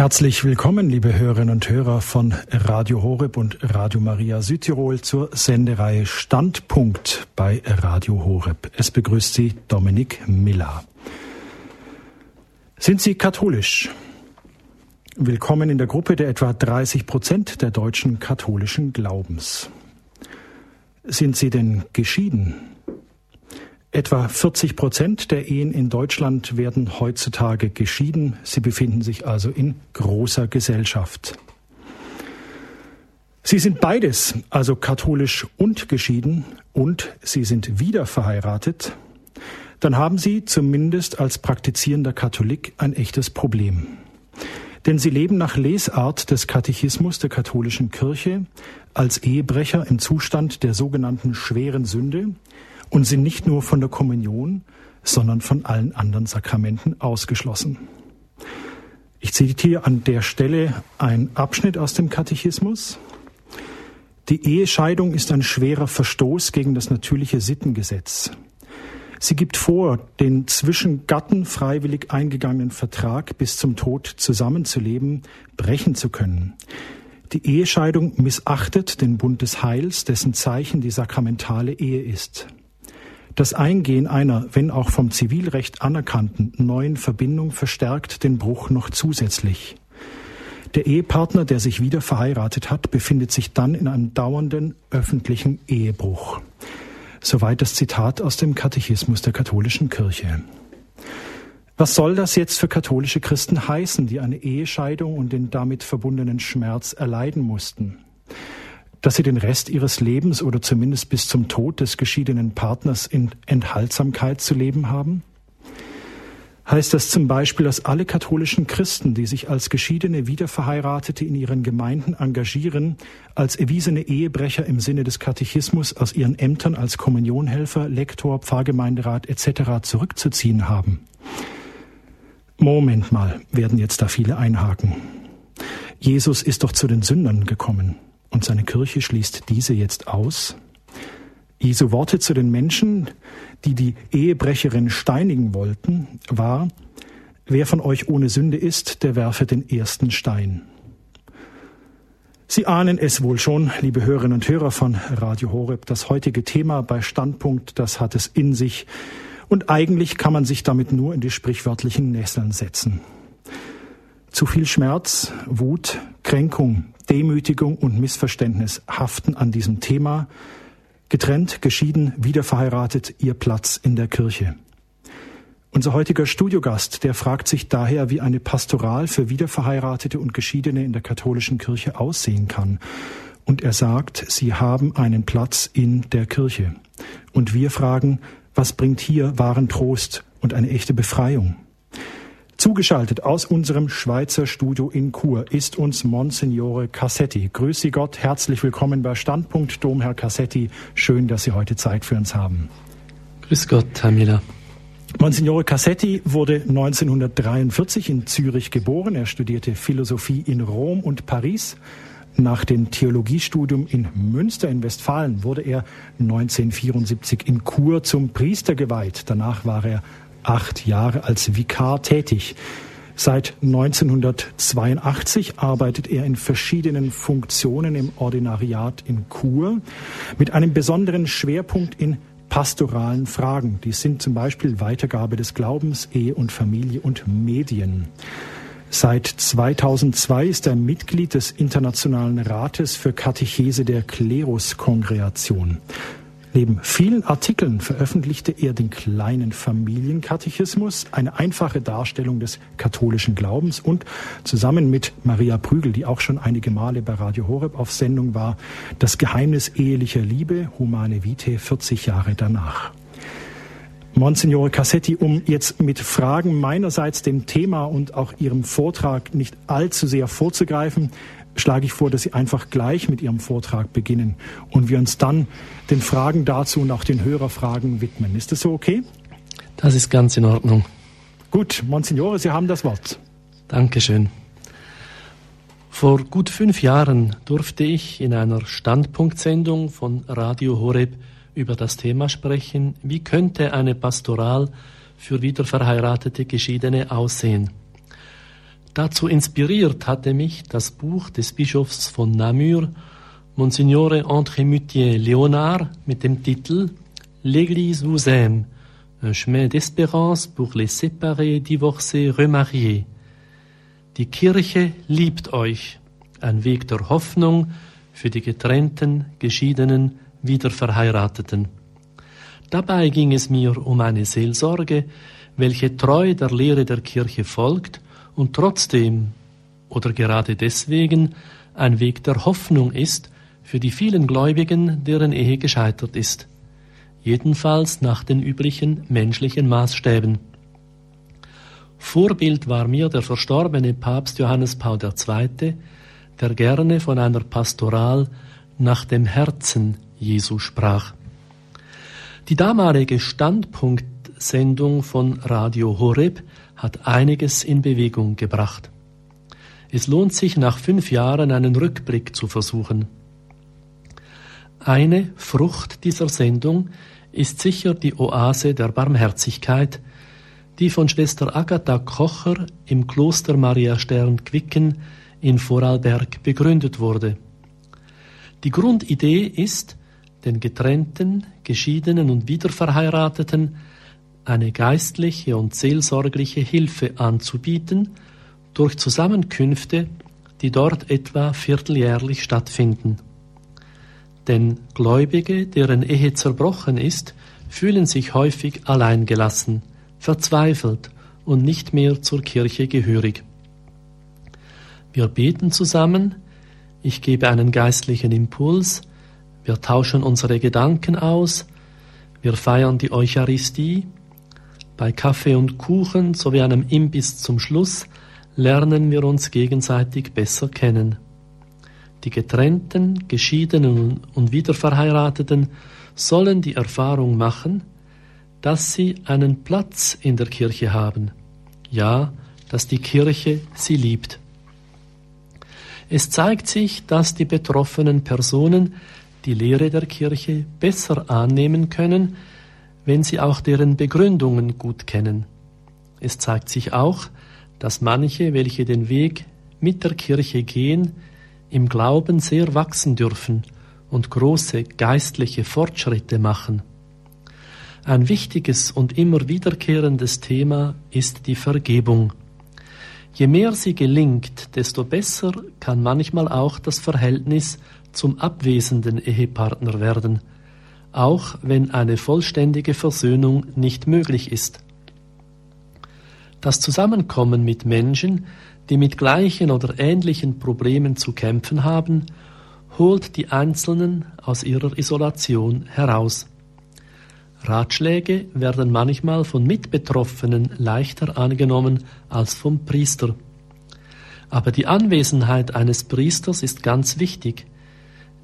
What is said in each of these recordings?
Herzlich willkommen, liebe Hörerinnen und Hörer von Radio Horeb und Radio Maria Südtirol zur Sendereihe Standpunkt bei Radio Horeb. Es begrüßt Sie Dominik Miller. Sind Sie katholisch? Willkommen in der Gruppe der etwa 30 Prozent der deutschen katholischen Glaubens. Sind Sie denn geschieden? Etwa 40 Prozent der Ehen in Deutschland werden heutzutage geschieden. Sie befinden sich also in großer Gesellschaft. Sie sind beides, also katholisch und geschieden, und Sie sind wieder verheiratet. Dann haben Sie zumindest als praktizierender Katholik ein echtes Problem. Denn Sie leben nach Lesart des Katechismus der katholischen Kirche als Ehebrecher im Zustand der sogenannten schweren Sünde, und sind nicht nur von der Kommunion, sondern von allen anderen Sakramenten ausgeschlossen. Ich zitiere an der Stelle einen Abschnitt aus dem Katechismus. Die Ehescheidung ist ein schwerer Verstoß gegen das natürliche Sittengesetz. Sie gibt vor, den zwischen Gatten freiwillig eingegangenen Vertrag bis zum Tod zusammenzuleben, brechen zu können. Die Ehescheidung missachtet den Bund des Heils, dessen Zeichen die sakramentale Ehe ist. Das Eingehen einer, wenn auch vom Zivilrecht anerkannten, neuen Verbindung verstärkt den Bruch noch zusätzlich. Der Ehepartner, der sich wieder verheiratet hat, befindet sich dann in einem dauernden öffentlichen Ehebruch. Soweit das Zitat aus dem Katechismus der katholischen Kirche. Was soll das jetzt für katholische Christen heißen, die eine Ehescheidung und den damit verbundenen Schmerz erleiden mussten? Dass sie den Rest ihres Lebens oder zumindest bis zum Tod des geschiedenen Partners in Enthaltsamkeit zu leben haben? Heißt das zum Beispiel, dass alle katholischen Christen, die sich als geschiedene Wiederverheiratete in ihren Gemeinden engagieren, als erwiesene Ehebrecher im Sinne des Katechismus aus ihren Ämtern als Kommunionhelfer, Lektor, Pfarrgemeinderat etc. zurückzuziehen haben? Moment mal, werden jetzt da viele einhaken. Jesus ist doch zu den Sündern gekommen und seine Kirche schließt diese jetzt aus. Jesu Worte zu den Menschen, die die Ehebrecherin steinigen wollten, war, wer von euch ohne Sünde ist, der werfe den ersten Stein. Sie ahnen es wohl schon, liebe Hörerinnen und Hörer von Radio Horeb, das heutige Thema bei Standpunkt, das hat es in sich. Und eigentlich kann man sich damit nur in die sprichwörtlichen Nesseln setzen. Zu viel Schmerz, Wut, Kränkung, Demütigung und Missverständnis haften an diesem Thema. Getrennt, geschieden, wiederverheiratet, ihr Platz in der Kirche. Unser heutiger Studiogast, der fragt sich daher, wie eine Pastoral für Wiederverheiratete und Geschiedene in der katholischen Kirche aussehen kann. Und er sagt, sie haben einen Platz in der Kirche. Und wir fragen, was bringt hier wahren Trost und eine echte Befreiung? Zugeschaltet aus unserem Schweizer Studio in Chur ist uns Monsignore Cassetti. Grüß Sie Gott, herzlich willkommen bei Standpunkt Dom, Herr Cassetti. Schön, dass Sie heute Zeit für uns haben. Grüß Gott, Herr Miller. Monsignore Cassetti wurde 1943 in Zürich geboren. Er studierte Philosophie in Rom und Paris. Nach dem Theologiestudium in Münster in Westfalen wurde er 1974 in Chur zum Priester geweiht. Danach war er acht Jahre als Vikar tätig. Seit 1982 arbeitet er in verschiedenen Funktionen im Ordinariat in Chur mit einem besonderen Schwerpunkt in pastoralen Fragen. Die sind zum Beispiel Weitergabe des Glaubens, Ehe und Familie und Medien. Seit 2002 ist er Mitglied des Internationalen Rates für Katechese der Kleruskongregation. Neben vielen Artikeln veröffentlichte er den kleinen Familienkatechismus, eine einfache Darstellung des katholischen Glaubens und zusammen mit Maria Prügel, die auch schon einige Male bei Radio Horeb auf Sendung war, das Geheimnis ehelicher Liebe, Humane Vitae, 40 Jahre danach. Monsignore Cassetti, um jetzt mit Fragen meinerseits dem Thema und auch Ihrem Vortrag nicht allzu sehr vorzugreifen, schlage ich vor, dass Sie einfach gleich mit Ihrem Vortrag beginnen und wir uns dann den Fragen dazu und auch den Hörerfragen widmen. Ist das so okay? Das ist ganz in Ordnung. Gut, Monsignore, Sie haben das Wort. Dankeschön. Vor gut fünf Jahren durfte ich in einer Standpunktsendung von Radio Horeb über das Thema sprechen, wie könnte eine Pastoral für wiederverheiratete Geschiedene aussehen. Dazu inspiriert hatte mich das Buch des Bischofs von Namur, Monsignore André Mutier Léonard, mit dem Titel L'Église vous aime, un chemin d'espérance pour les séparés, divorcés, remariés. Die Kirche liebt euch, ein Weg der Hoffnung für die getrennten, geschiedenen, wiederverheirateten. Dabei ging es mir um eine Seelsorge, welche treu der Lehre der Kirche folgt und trotzdem oder gerade deswegen ein Weg der Hoffnung ist für die vielen Gläubigen, deren Ehe gescheitert ist, jedenfalls nach den üblichen menschlichen Maßstäben. Vorbild war mir der verstorbene Papst Johannes Paul II., der gerne von einer Pastoral nach dem Herzen Jesu sprach. Die damalige Standpunktsendung von Radio Horeb hat einiges in Bewegung gebracht. Es lohnt sich nach fünf Jahren einen Rückblick zu versuchen. Eine Frucht dieser Sendung ist sicher die Oase der Barmherzigkeit, die von Schwester Agatha Kocher im Kloster Maria Stern Quicken in Vorarlberg begründet wurde. Die Grundidee ist, den getrennten, geschiedenen und wiederverheirateten eine geistliche und seelsorgliche Hilfe anzubieten durch Zusammenkünfte, die dort etwa vierteljährlich stattfinden. Denn Gläubige, deren Ehe zerbrochen ist, fühlen sich häufig alleingelassen, verzweifelt und nicht mehr zur Kirche gehörig. Wir beten zusammen, ich gebe einen geistlichen Impuls, wir tauschen unsere Gedanken aus, wir feiern die Eucharistie, bei Kaffee und Kuchen sowie einem Imbiss zum Schluss lernen wir uns gegenseitig besser kennen. Die getrennten, geschiedenen und wiederverheirateten sollen die Erfahrung machen, dass sie einen Platz in der Kirche haben, ja, dass die Kirche sie liebt. Es zeigt sich, dass die betroffenen Personen die Lehre der Kirche besser annehmen können, wenn sie auch deren Begründungen gut kennen. Es zeigt sich auch, dass manche, welche den Weg mit der Kirche gehen, im Glauben sehr wachsen dürfen und große geistliche Fortschritte machen. Ein wichtiges und immer wiederkehrendes Thema ist die Vergebung. Je mehr sie gelingt, desto besser kann manchmal auch das Verhältnis zum abwesenden Ehepartner werden, auch wenn eine vollständige Versöhnung nicht möglich ist. Das Zusammenkommen mit Menschen, die mit gleichen oder ähnlichen Problemen zu kämpfen haben, holt die Einzelnen aus ihrer Isolation heraus. Ratschläge werden manchmal von Mitbetroffenen leichter angenommen als vom Priester. Aber die Anwesenheit eines Priesters ist ganz wichtig.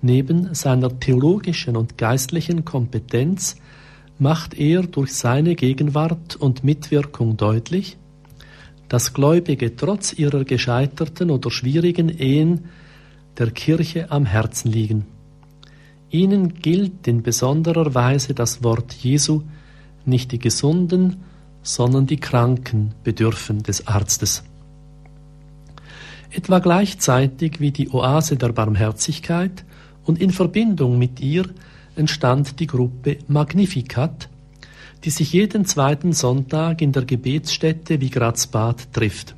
Neben seiner theologischen und geistlichen Kompetenz macht er durch seine Gegenwart und Mitwirkung deutlich, dass Gläubige trotz ihrer gescheiterten oder schwierigen Ehen der Kirche am Herzen liegen. Ihnen gilt in besonderer Weise das Wort Jesu, nicht die Gesunden, sondern die Kranken bedürfen des Arztes. Etwa gleichzeitig wie die Oase der Barmherzigkeit und in Verbindung mit ihr entstand die Gruppe Magnificat, die sich jeden zweiten Sonntag in der Gebetsstätte wie Grazbad trifft.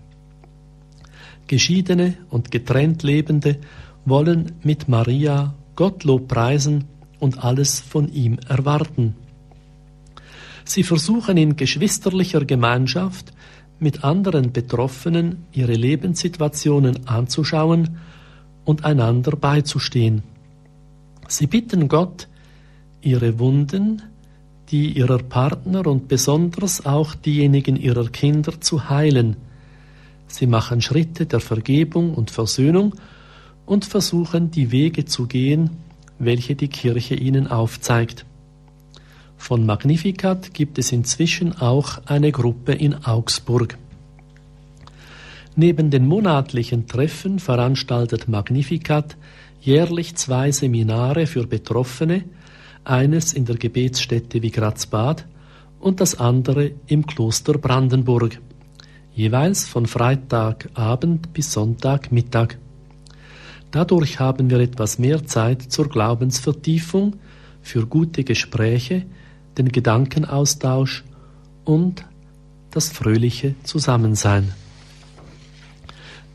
Geschiedene und getrennt Lebende wollen mit Maria Gottlob preisen und alles von ihm erwarten. Sie versuchen in geschwisterlicher Gemeinschaft mit anderen Betroffenen ihre Lebenssituationen anzuschauen und einander beizustehen. Sie bitten Gott, ihre Wunden, die ihrer Partner und besonders auch diejenigen ihrer Kinder zu heilen. Sie machen Schritte der Vergebung und Versöhnung und versuchen die Wege zu gehen, welche die Kirche ihnen aufzeigt. Von Magnificat gibt es inzwischen auch eine Gruppe in Augsburg. Neben den monatlichen Treffen veranstaltet Magnificat jährlich zwei Seminare für Betroffene, eines in der Gebetsstätte wie Grazbad und das andere im Kloster Brandenburg. jeweils von Freitagabend bis Sonntagmittag. Dadurch haben wir etwas mehr Zeit zur Glaubensvertiefung, für gute Gespräche, den Gedankenaustausch und das fröhliche Zusammensein.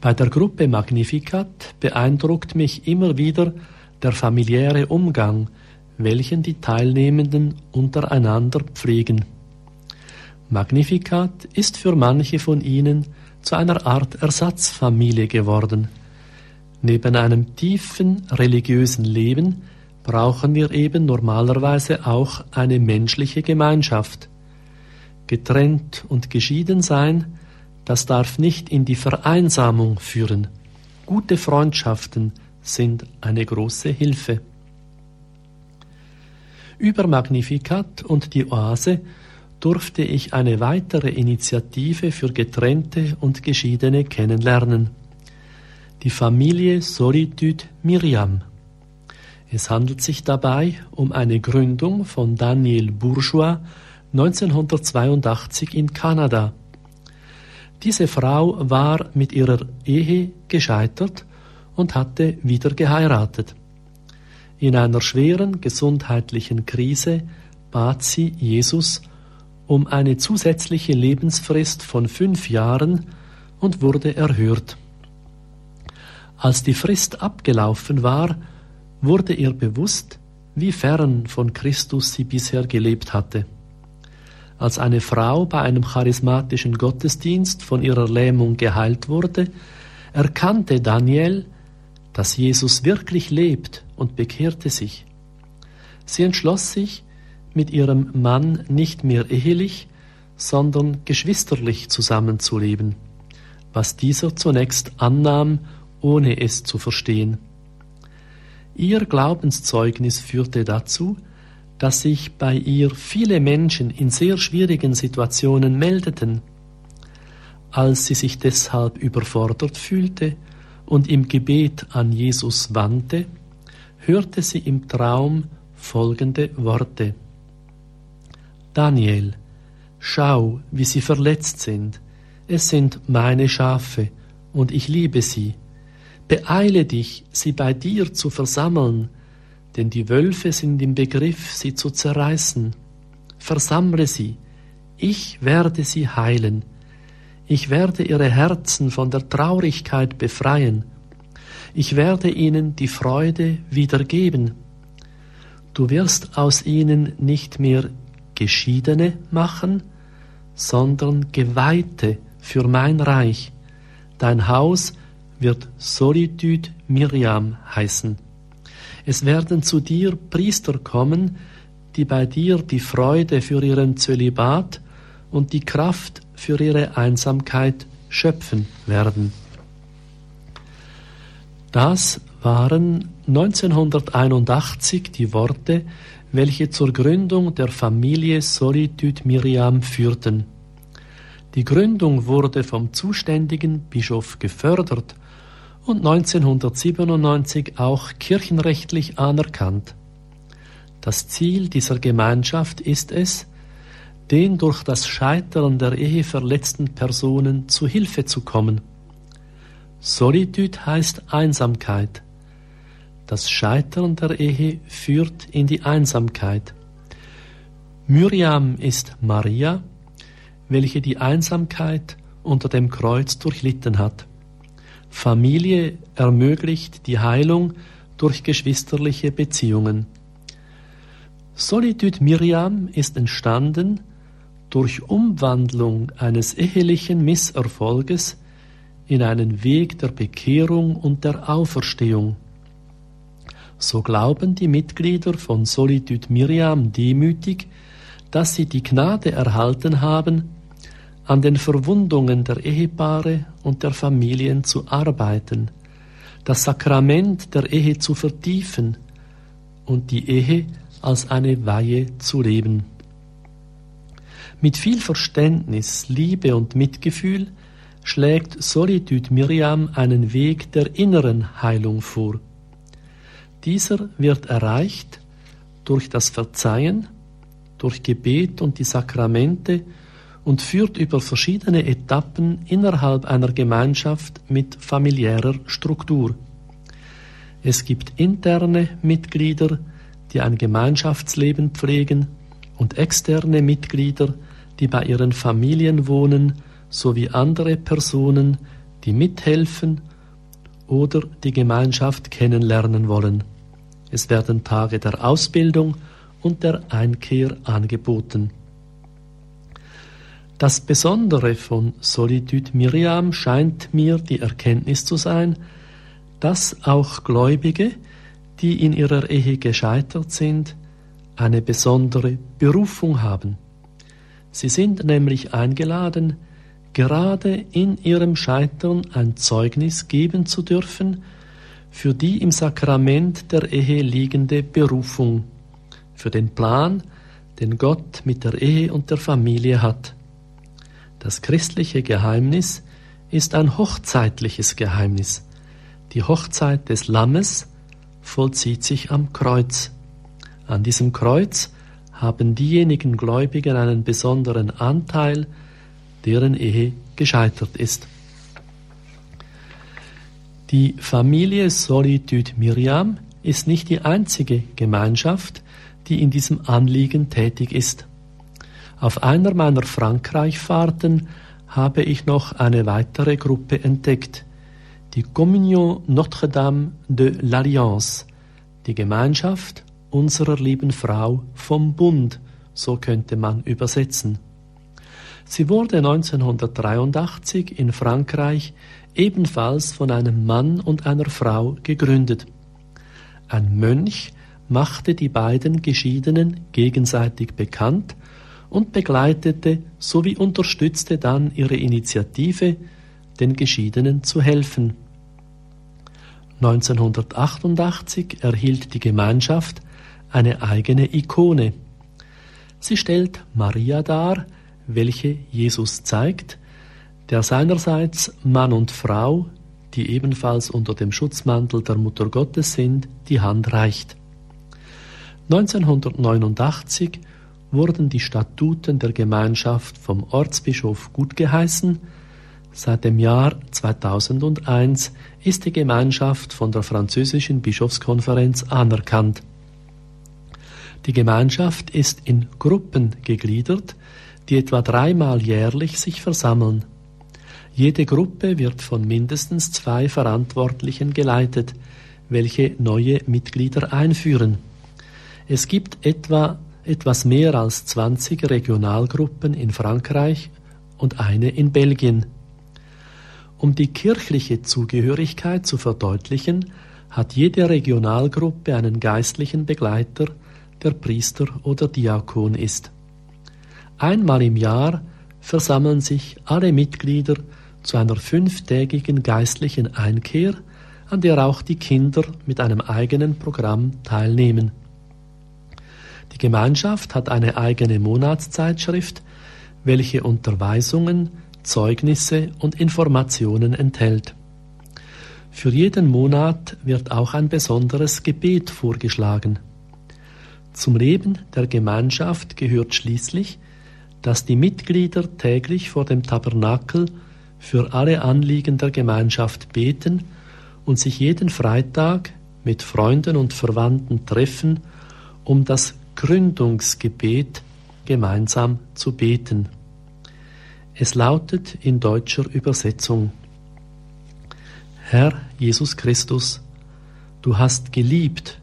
Bei der Gruppe Magnificat beeindruckt mich immer wieder der familiäre Umgang, welchen die Teilnehmenden untereinander pflegen. Magnificat ist für manche von ihnen zu einer Art Ersatzfamilie geworden. Neben einem tiefen religiösen Leben brauchen wir eben normalerweise auch eine menschliche Gemeinschaft. Getrennt und geschieden sein, das darf nicht in die Vereinsamung führen. Gute Freundschaften sind eine große Hilfe. Über Magnificat und die Oase durfte ich eine weitere Initiative für Getrennte und Geschiedene kennenlernen. Die Familie Solitude Miriam. Es handelt sich dabei um eine Gründung von Daniel Bourgeois 1982 in Kanada. Diese Frau war mit ihrer Ehe gescheitert und hatte wieder geheiratet. In einer schweren gesundheitlichen Krise bat sie Jesus um eine zusätzliche Lebensfrist von fünf Jahren und wurde erhört. Als die Frist abgelaufen war, wurde ihr bewusst, wie fern von Christus sie bisher gelebt hatte. Als eine Frau bei einem charismatischen Gottesdienst von ihrer Lähmung geheilt wurde, erkannte Daniel, dass Jesus wirklich lebt und bekehrte sich. Sie entschloss sich, mit ihrem Mann nicht mehr ehelich, sondern geschwisterlich zusammenzuleben, was dieser zunächst annahm, ohne es zu verstehen. Ihr Glaubenszeugnis führte dazu, dass sich bei ihr viele Menschen in sehr schwierigen Situationen meldeten. Als sie sich deshalb überfordert fühlte und im Gebet an Jesus wandte, hörte sie im Traum folgende Worte. Daniel, schau, wie sie verletzt sind. Es sind meine Schafe, und ich liebe sie. Beeile dich, sie bei dir zu versammeln, denn die Wölfe sind im Begriff, sie zu zerreißen. Versammle sie, ich werde sie heilen. Ich werde ihre Herzen von der Traurigkeit befreien. Ich werde ihnen die Freude wiedergeben. Du wirst aus ihnen nicht mehr Geschiedene machen, sondern Geweihte für mein Reich. Dein Haus wird Solitude Miriam heißen. Es werden zu dir Priester kommen, die bei dir die Freude für ihren Zölibat und die Kraft für ihre Einsamkeit schöpfen werden. Das waren 1981 die Worte, welche zur Gründung der Familie Solitude Miriam führten. Die Gründung wurde vom zuständigen Bischof gefördert und 1997 auch kirchenrechtlich anerkannt. Das Ziel dieser Gemeinschaft ist es, den durch das Scheitern der Ehe verletzten Personen zu Hilfe zu kommen. Solitude heißt Einsamkeit. Das Scheitern der Ehe führt in die Einsamkeit. Miriam ist Maria, welche die Einsamkeit unter dem Kreuz durchlitten hat. Familie ermöglicht die Heilung durch geschwisterliche Beziehungen. Solitude Miriam ist entstanden durch Umwandlung eines ehelichen Misserfolges in einen Weg der Bekehrung und der Auferstehung. So glauben die Mitglieder von Solitude Miriam demütig, dass sie die Gnade erhalten haben, an den Verwundungen der Ehepaare und der Familien zu arbeiten, das Sakrament der Ehe zu vertiefen und die Ehe als eine Weihe zu leben. Mit viel Verständnis, Liebe und Mitgefühl schlägt Solitude Miriam einen Weg der inneren Heilung vor. Dieser wird erreicht durch das Verzeihen, durch Gebet und die Sakramente und führt über verschiedene Etappen innerhalb einer Gemeinschaft mit familiärer Struktur. Es gibt interne Mitglieder, die ein Gemeinschaftsleben pflegen, und externe Mitglieder, die bei ihren Familien wohnen, sowie andere Personen, die mithelfen oder die Gemeinschaft kennenlernen wollen. Es werden Tage der Ausbildung und der Einkehr angeboten. Das Besondere von Solitude Miriam scheint mir die Erkenntnis zu sein, dass auch Gläubige, die in ihrer Ehe gescheitert sind, eine besondere Berufung haben. Sie sind nämlich eingeladen, gerade in ihrem Scheitern ein Zeugnis geben zu dürfen für die im Sakrament der Ehe liegende Berufung, für den Plan, den Gott mit der Ehe und der Familie hat. Das christliche Geheimnis ist ein hochzeitliches Geheimnis. Die Hochzeit des Lammes vollzieht sich am Kreuz. An diesem Kreuz haben diejenigen Gläubigen einen besonderen Anteil, deren Ehe gescheitert ist. Die Familie Solitude Miriam ist nicht die einzige Gemeinschaft, die in diesem Anliegen tätig ist. Auf einer meiner Frankreich-Fahrten habe ich noch eine weitere Gruppe entdeckt, die Communion Notre-Dame de l'Alliance, die Gemeinschaft unserer lieben Frau vom Bund, so könnte man übersetzen. Sie wurde 1983 in Frankreich ebenfalls von einem Mann und einer Frau gegründet. Ein Mönch machte die beiden Geschiedenen gegenseitig bekannt und begleitete sowie unterstützte dann ihre Initiative, den Geschiedenen zu helfen. 1988 erhielt die Gemeinschaft eine eigene Ikone. Sie stellt Maria dar, welche Jesus zeigt, der seinerseits Mann und Frau, die ebenfalls unter dem Schutzmantel der Mutter Gottes sind, die Hand reicht. 1989 wurden die Statuten der Gemeinschaft vom Ortsbischof gutgeheißen. Seit dem Jahr 2001 ist die Gemeinschaft von der französischen Bischofskonferenz anerkannt. Die Gemeinschaft ist in Gruppen gegliedert, die etwa dreimal jährlich sich versammeln. Jede Gruppe wird von mindestens zwei Verantwortlichen geleitet, welche neue Mitglieder einführen. Es gibt etwa etwas mehr als 20 Regionalgruppen in Frankreich und eine in Belgien. Um die kirchliche Zugehörigkeit zu verdeutlichen, hat jede Regionalgruppe einen geistlichen Begleiter, der Priester oder Diakon ist. Einmal im Jahr versammeln sich alle Mitglieder zu einer fünftägigen geistlichen Einkehr, an der auch die Kinder mit einem eigenen Programm teilnehmen. Die Gemeinschaft hat eine eigene Monatszeitschrift, welche Unterweisungen, Zeugnisse und Informationen enthält. Für jeden Monat wird auch ein besonderes Gebet vorgeschlagen. Zum Leben der Gemeinschaft gehört schließlich, dass die Mitglieder täglich vor dem Tabernakel für alle Anliegen der Gemeinschaft beten und sich jeden Freitag mit Freunden und Verwandten treffen, um das Gründungsgebet gemeinsam zu beten. Es lautet in deutscher Übersetzung Herr Jesus Christus, du hast geliebt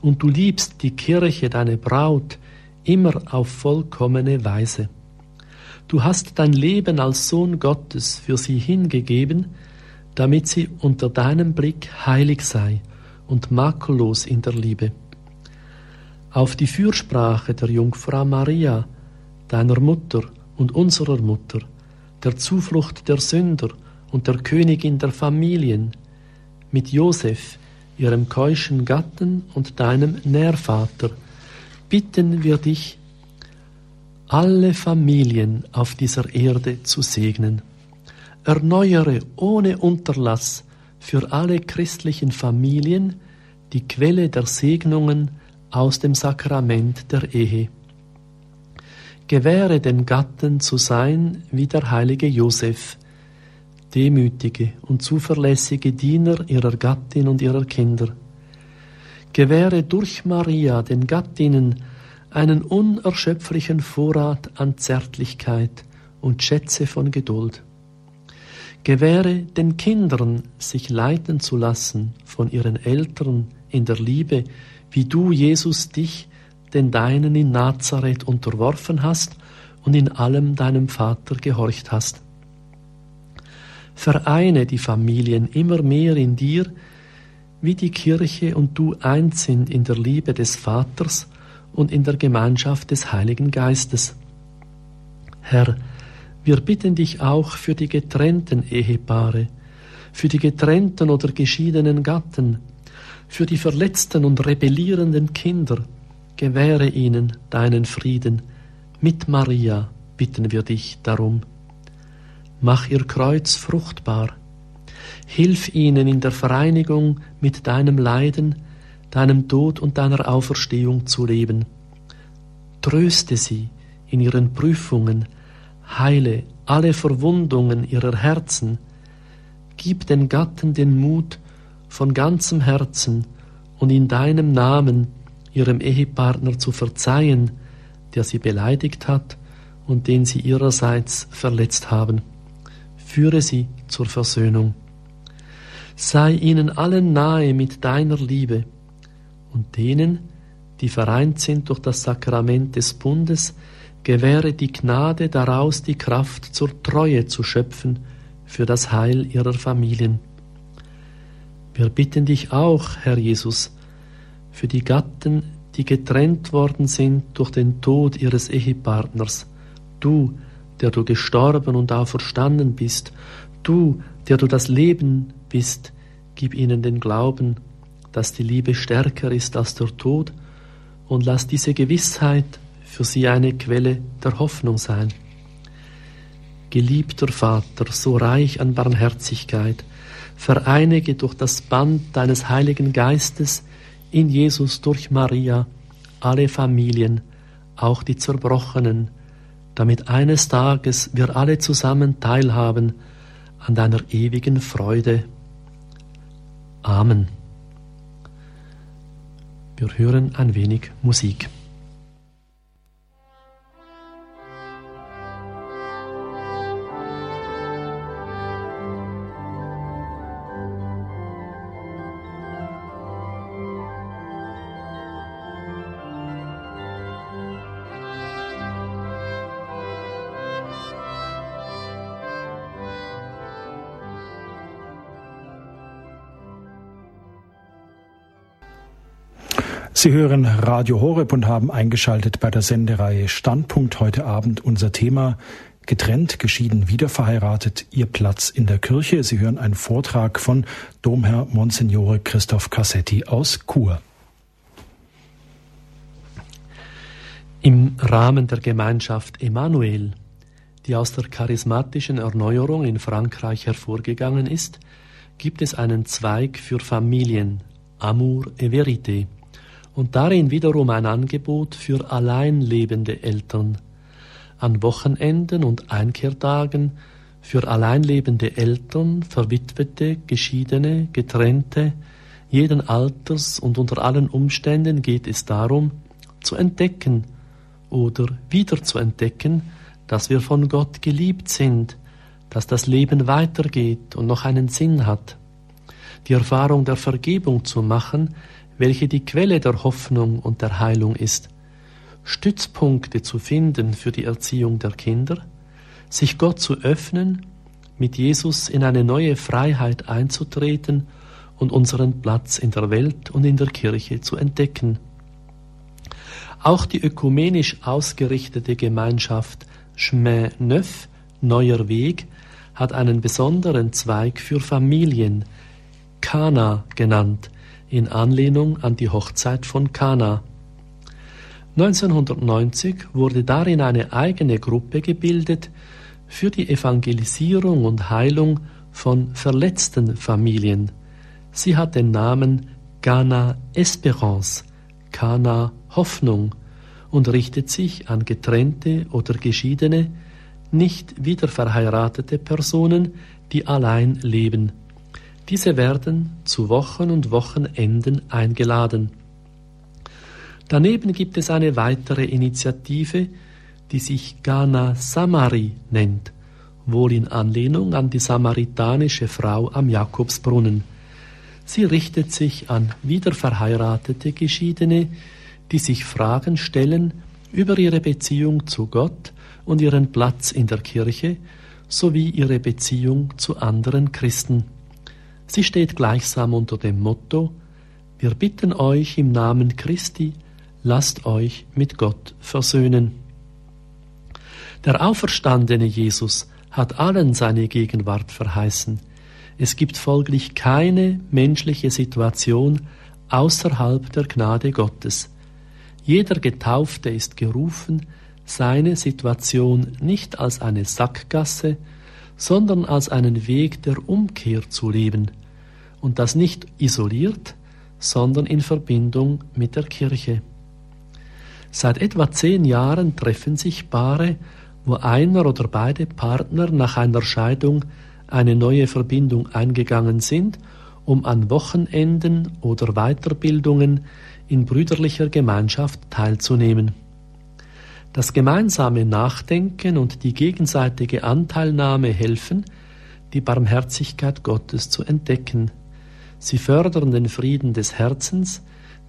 und du liebst die Kirche, deine Braut, immer auf vollkommene Weise. Du hast dein Leben als Sohn Gottes für sie hingegeben, damit sie unter deinem Blick heilig sei und makellos in der Liebe. Auf die Fürsprache der Jungfrau Maria, deiner Mutter und unserer Mutter, der Zuflucht der Sünder und der Königin der Familien, mit Josef, ihrem keuschen Gatten und deinem Nährvater, bitten wir dich, alle Familien auf dieser Erde zu segnen. Erneuere ohne Unterlass für alle christlichen Familien die Quelle der Segnungen aus dem Sakrament der Ehe. gewähre den Gatten zu sein wie der heilige Josef, demütige und zuverlässige Diener ihrer Gattin und ihrer Kinder. Gewähre durch Maria den Gattinnen einen unerschöpflichen Vorrat an Zärtlichkeit und Schätze von Geduld. Gewähre den Kindern, sich leiten zu lassen von ihren Eltern in der Liebe, wie du, Jesus, dich den Deinen in Nazareth unterworfen hast und in allem deinem Vater gehorcht hast. Vereine die Familien immer mehr in dir, wie die Kirche und du eins sind in der Liebe des Vaters und in der Gemeinschaft des Heiligen Geistes. Herr, wir bitten dich auch für die getrennten Ehepaare, für die getrennten oder geschiedenen Gatten, für die verletzten und rebellierenden Kinder, gewähre ihnen deinen Frieden. Mit Maria bitten wir dich darum. Mach ihr Kreuz fruchtbar. Hilf ihnen in der Vereinigung mit deinem Leiden, deinem Tod und deiner Auferstehung zu leben. Tröste sie in ihren Prüfungen, heile alle Verwundungen ihrer Herzen, gib den Gatten den Mut, von ganzem Herzen und in deinem Namen ihrem Ehepartner zu verzeihen, der sie beleidigt hat und den sie ihrerseits verletzt haben. Führe sie zur Versöhnung. Sei ihnen allen nahe mit deiner Liebe und denen, die vereint sind durch das Sakrament des Bundes, gewähre die Gnade daraus die Kraft zur Treue zu schöpfen für das Heil ihrer Familien. Wir bitten dich auch, Herr Jesus, für die Gatten, die getrennt worden sind durch den Tod ihres Ehepartners. Du, der du gestorben und auferstanden bist, du, der du das Leben bist, gib ihnen den Glauben, dass die Liebe stärker ist als der Tod, und lass diese Gewissheit für sie eine Quelle der Hoffnung sein. Geliebter Vater, so reich an Barmherzigkeit, vereinige durch das Band deines Heiligen Geistes in Jesus durch Maria alle Familien, auch die Zerbrochenen, damit eines Tages wir alle zusammen teilhaben an deiner ewigen Freude. Amen. Wir hören ein wenig Musik. Sie hören Radio Horeb und haben eingeschaltet bei der Sendereihe Standpunkt heute Abend unser Thema Getrennt, geschieden, wiederverheiratet, Ihr Platz in der Kirche. Sie hören einen Vortrag von Domherr Monsignore Christoph Cassetti aus Chur. Im Rahmen der Gemeinschaft Emmanuel, die aus der charismatischen Erneuerung in Frankreich hervorgegangen ist, gibt es einen Zweig für Familien, Amour et Vérité und darin wiederum ein Angebot für alleinlebende Eltern. An Wochenenden und Einkehrtagen für alleinlebende Eltern, Verwitwete, Geschiedene, Getrennte, jeden Alters und unter allen Umständen geht es darum, zu entdecken oder wieder zu entdecken, dass wir von Gott geliebt sind, dass das Leben weitergeht und noch einen Sinn hat. Die Erfahrung der Vergebung zu machen, welche die Quelle der Hoffnung und der Heilung ist, Stützpunkte zu finden für die Erziehung der Kinder, sich Gott zu öffnen, mit Jesus in eine neue Freiheit einzutreten und unseren Platz in der Welt und in der Kirche zu entdecken. Auch die ökumenisch ausgerichtete Gemeinschaft Chemin Neuf, Neuer Weg, hat einen besonderen Zweig für Familien, Kana genannt, in Anlehnung an die Hochzeit von Kana. 1990 wurde darin eine eigene Gruppe gebildet für die Evangelisierung und Heilung von verletzten Familien. Sie hat den Namen Ghana Esperance, Kana Hoffnung und richtet sich an getrennte oder geschiedene, nicht wiederverheiratete Personen, die allein leben. Diese werden zu Wochen und Wochenenden eingeladen. Daneben gibt es eine weitere Initiative, die sich Ghana Samari nennt, wohl in Anlehnung an die samaritanische Frau am Jakobsbrunnen. Sie richtet sich an wiederverheiratete Geschiedene, die sich Fragen stellen über ihre Beziehung zu Gott und ihren Platz in der Kirche sowie ihre Beziehung zu anderen Christen. Sie steht gleichsam unter dem Motto Wir bitten euch im Namen Christi, lasst euch mit Gott versöhnen. Der auferstandene Jesus hat allen seine Gegenwart verheißen. Es gibt folglich keine menschliche Situation außerhalb der Gnade Gottes. Jeder Getaufte ist gerufen, seine Situation nicht als eine Sackgasse, sondern als einen Weg der Umkehr zu leben, und das nicht isoliert, sondern in Verbindung mit der Kirche. Seit etwa zehn Jahren treffen sich Paare, wo einer oder beide Partner nach einer Scheidung eine neue Verbindung eingegangen sind, um an Wochenenden oder Weiterbildungen in brüderlicher Gemeinschaft teilzunehmen. Das gemeinsame Nachdenken und die gegenseitige Anteilnahme helfen, die Barmherzigkeit Gottes zu entdecken. Sie fördern den Frieden des Herzens,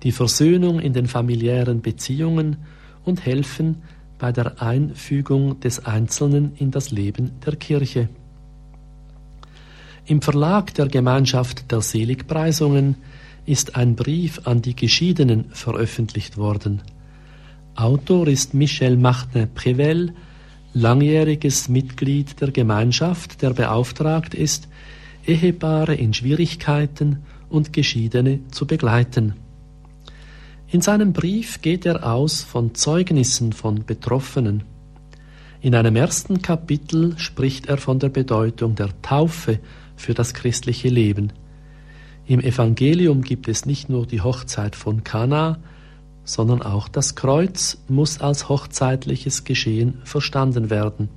die Versöhnung in den familiären Beziehungen und helfen bei der Einfügung des Einzelnen in das Leben der Kirche. Im Verlag der Gemeinschaft der Seligpreisungen ist ein Brief an die Geschiedenen veröffentlicht worden. Autor ist Michel Martin-Prevel, langjähriges Mitglied der Gemeinschaft, der beauftragt ist, Ehepaare in Schwierigkeiten und Geschiedene zu begleiten. In seinem Brief geht er aus von Zeugnissen von Betroffenen. In einem ersten Kapitel spricht er von der Bedeutung der Taufe für das christliche Leben. Im Evangelium gibt es nicht nur die Hochzeit von Kana, sondern auch das Kreuz muss als hochzeitliches Geschehen verstanden werden.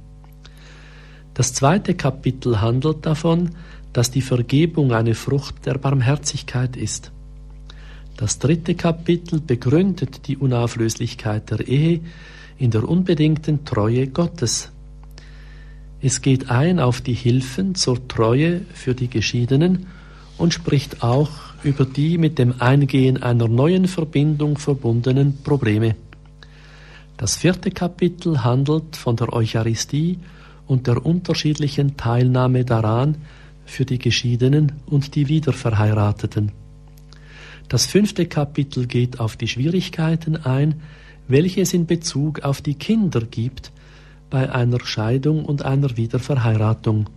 Das zweite Kapitel handelt davon, dass die Vergebung eine Frucht der Barmherzigkeit ist. Das dritte Kapitel begründet die Unauflöslichkeit der Ehe in der unbedingten Treue Gottes. Es geht ein auf die Hilfen zur Treue für die Geschiedenen und spricht auch über die mit dem Eingehen einer neuen Verbindung verbundenen Probleme. Das vierte Kapitel handelt von der Eucharistie und der unterschiedlichen Teilnahme daran für die Geschiedenen und die Wiederverheirateten. Das fünfte Kapitel geht auf die Schwierigkeiten ein, welche es in Bezug auf die Kinder gibt bei einer Scheidung und einer Wiederverheiratung.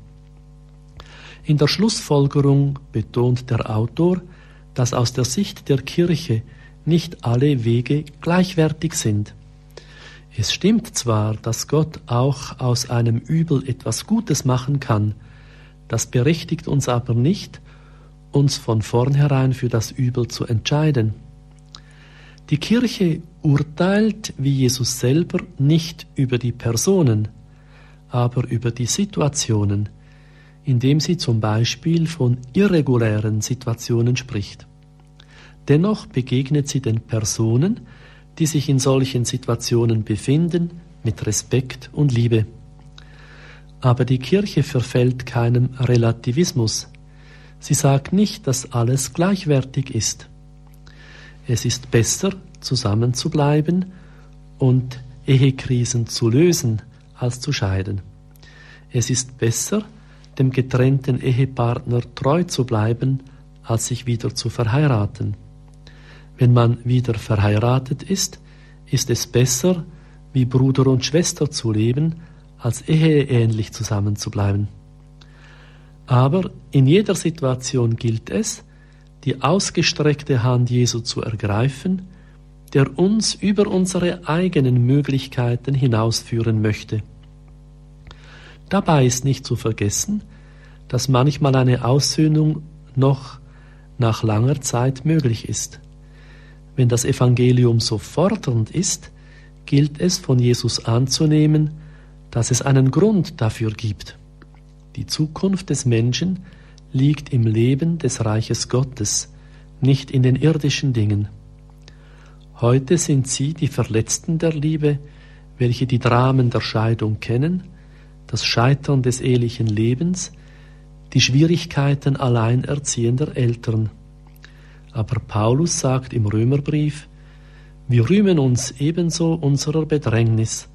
In der Schlussfolgerung betont der Autor, dass aus der Sicht der Kirche nicht alle Wege gleichwertig sind. Es stimmt zwar, dass Gott auch aus einem Übel etwas Gutes machen kann, das berechtigt uns aber nicht, uns von vornherein für das Übel zu entscheiden. Die Kirche urteilt wie Jesus selber nicht über die Personen, aber über die Situationen, indem sie zum Beispiel von irregulären Situationen spricht. Dennoch begegnet sie den Personen, die sich in solchen Situationen befinden, mit Respekt und Liebe. Aber die Kirche verfällt keinem Relativismus, Sie sagt nicht, dass alles gleichwertig ist. Es ist besser, zusammen zu bleiben und Ehekrisen zu lösen, als zu scheiden. Es ist besser, dem getrennten Ehepartner treu zu bleiben, als sich wieder zu verheiraten. Wenn man wieder verheiratet ist, ist es besser, wie Bruder und Schwester zu leben, als eheähnlich zusammenzubleiben. Aber in jeder Situation gilt es, die ausgestreckte Hand Jesu zu ergreifen, der uns über unsere eigenen Möglichkeiten hinausführen möchte. Dabei ist nicht zu vergessen, dass manchmal eine Aussöhnung noch nach langer Zeit möglich ist. Wenn das Evangelium so fordernd ist, gilt es von Jesus anzunehmen, dass es einen Grund dafür gibt. Die Zukunft des Menschen liegt im Leben des Reiches Gottes, nicht in den irdischen Dingen. Heute sind sie die Verletzten der Liebe, welche die Dramen der Scheidung kennen, das Scheitern des ehelichen Lebens, die Schwierigkeiten alleinerziehender Eltern. Aber Paulus sagt im Römerbrief, wir rühmen uns ebenso unserer Bedrängnis,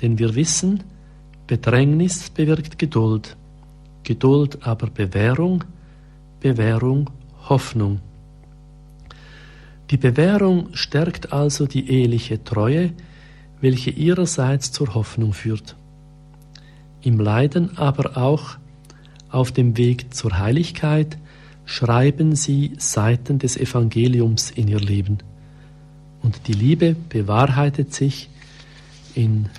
denn wir wissen, Bedrängnis bewirkt Geduld, Geduld aber Bewährung, Bewährung Hoffnung. Die Bewährung stärkt also die eheliche Treue, welche ihrerseits zur Hoffnung führt. Im Leiden aber auch auf dem Weg zur Heiligkeit schreiben sie Seiten des Evangeliums in ihr Leben. Und die Liebe bewahrheitet sich in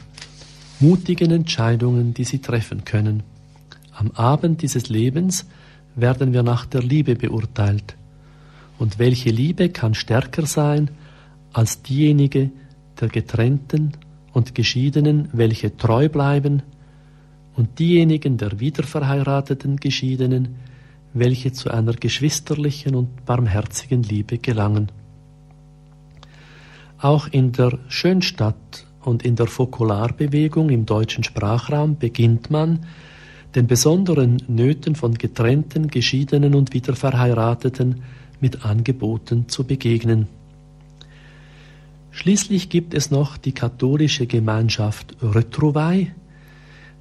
mutigen Entscheidungen, die sie treffen können. Am Abend dieses Lebens werden wir nach der Liebe beurteilt. Und welche Liebe kann stärker sein als diejenige der getrennten und Geschiedenen, welche treu bleiben, und diejenigen der wiederverheirateten Geschiedenen, welche zu einer geschwisterlichen und barmherzigen Liebe gelangen. Auch in der Schönstadt und in der Fokularbewegung im deutschen Sprachraum beginnt man, den besonderen Nöten von getrennten, geschiedenen und wiederverheirateten mit Angeboten zu begegnen. Schließlich gibt es noch die katholische Gemeinschaft Retrouvailles.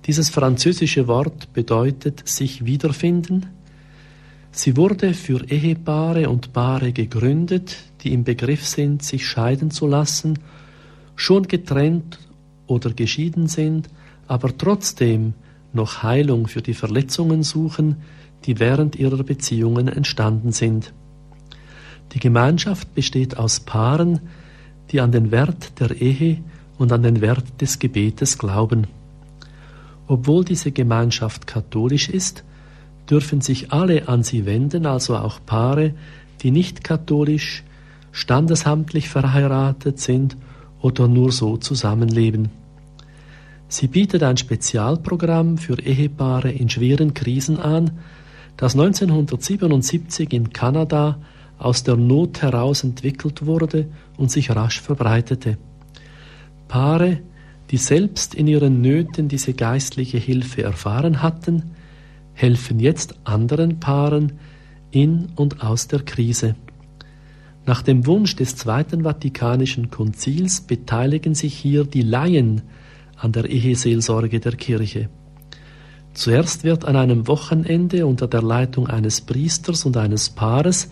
Dieses französische Wort bedeutet sich wiederfinden. Sie wurde für Ehepaare und Paare gegründet, die im Begriff sind, sich scheiden zu lassen, schon getrennt oder geschieden sind, aber trotzdem noch Heilung für die Verletzungen suchen, die während ihrer Beziehungen entstanden sind. Die Gemeinschaft besteht aus Paaren, die an den Wert der Ehe und an den Wert des Gebetes glauben. Obwohl diese Gemeinschaft katholisch ist, dürfen sich alle an sie wenden, also auch Paare, die nicht katholisch, standesamtlich verheiratet sind oder nur so zusammenleben. Sie bietet ein Spezialprogramm für Ehepaare in schweren Krisen an, das 1977 in Kanada aus der Not heraus entwickelt wurde und sich rasch verbreitete. Paare, die selbst in ihren Nöten diese geistliche Hilfe erfahren hatten, helfen jetzt anderen Paaren in und aus der Krise. Nach dem Wunsch des Zweiten Vatikanischen Konzils beteiligen sich hier die Laien an der Eheseelsorge der Kirche. Zuerst wird an einem Wochenende unter der Leitung eines Priesters und eines Paares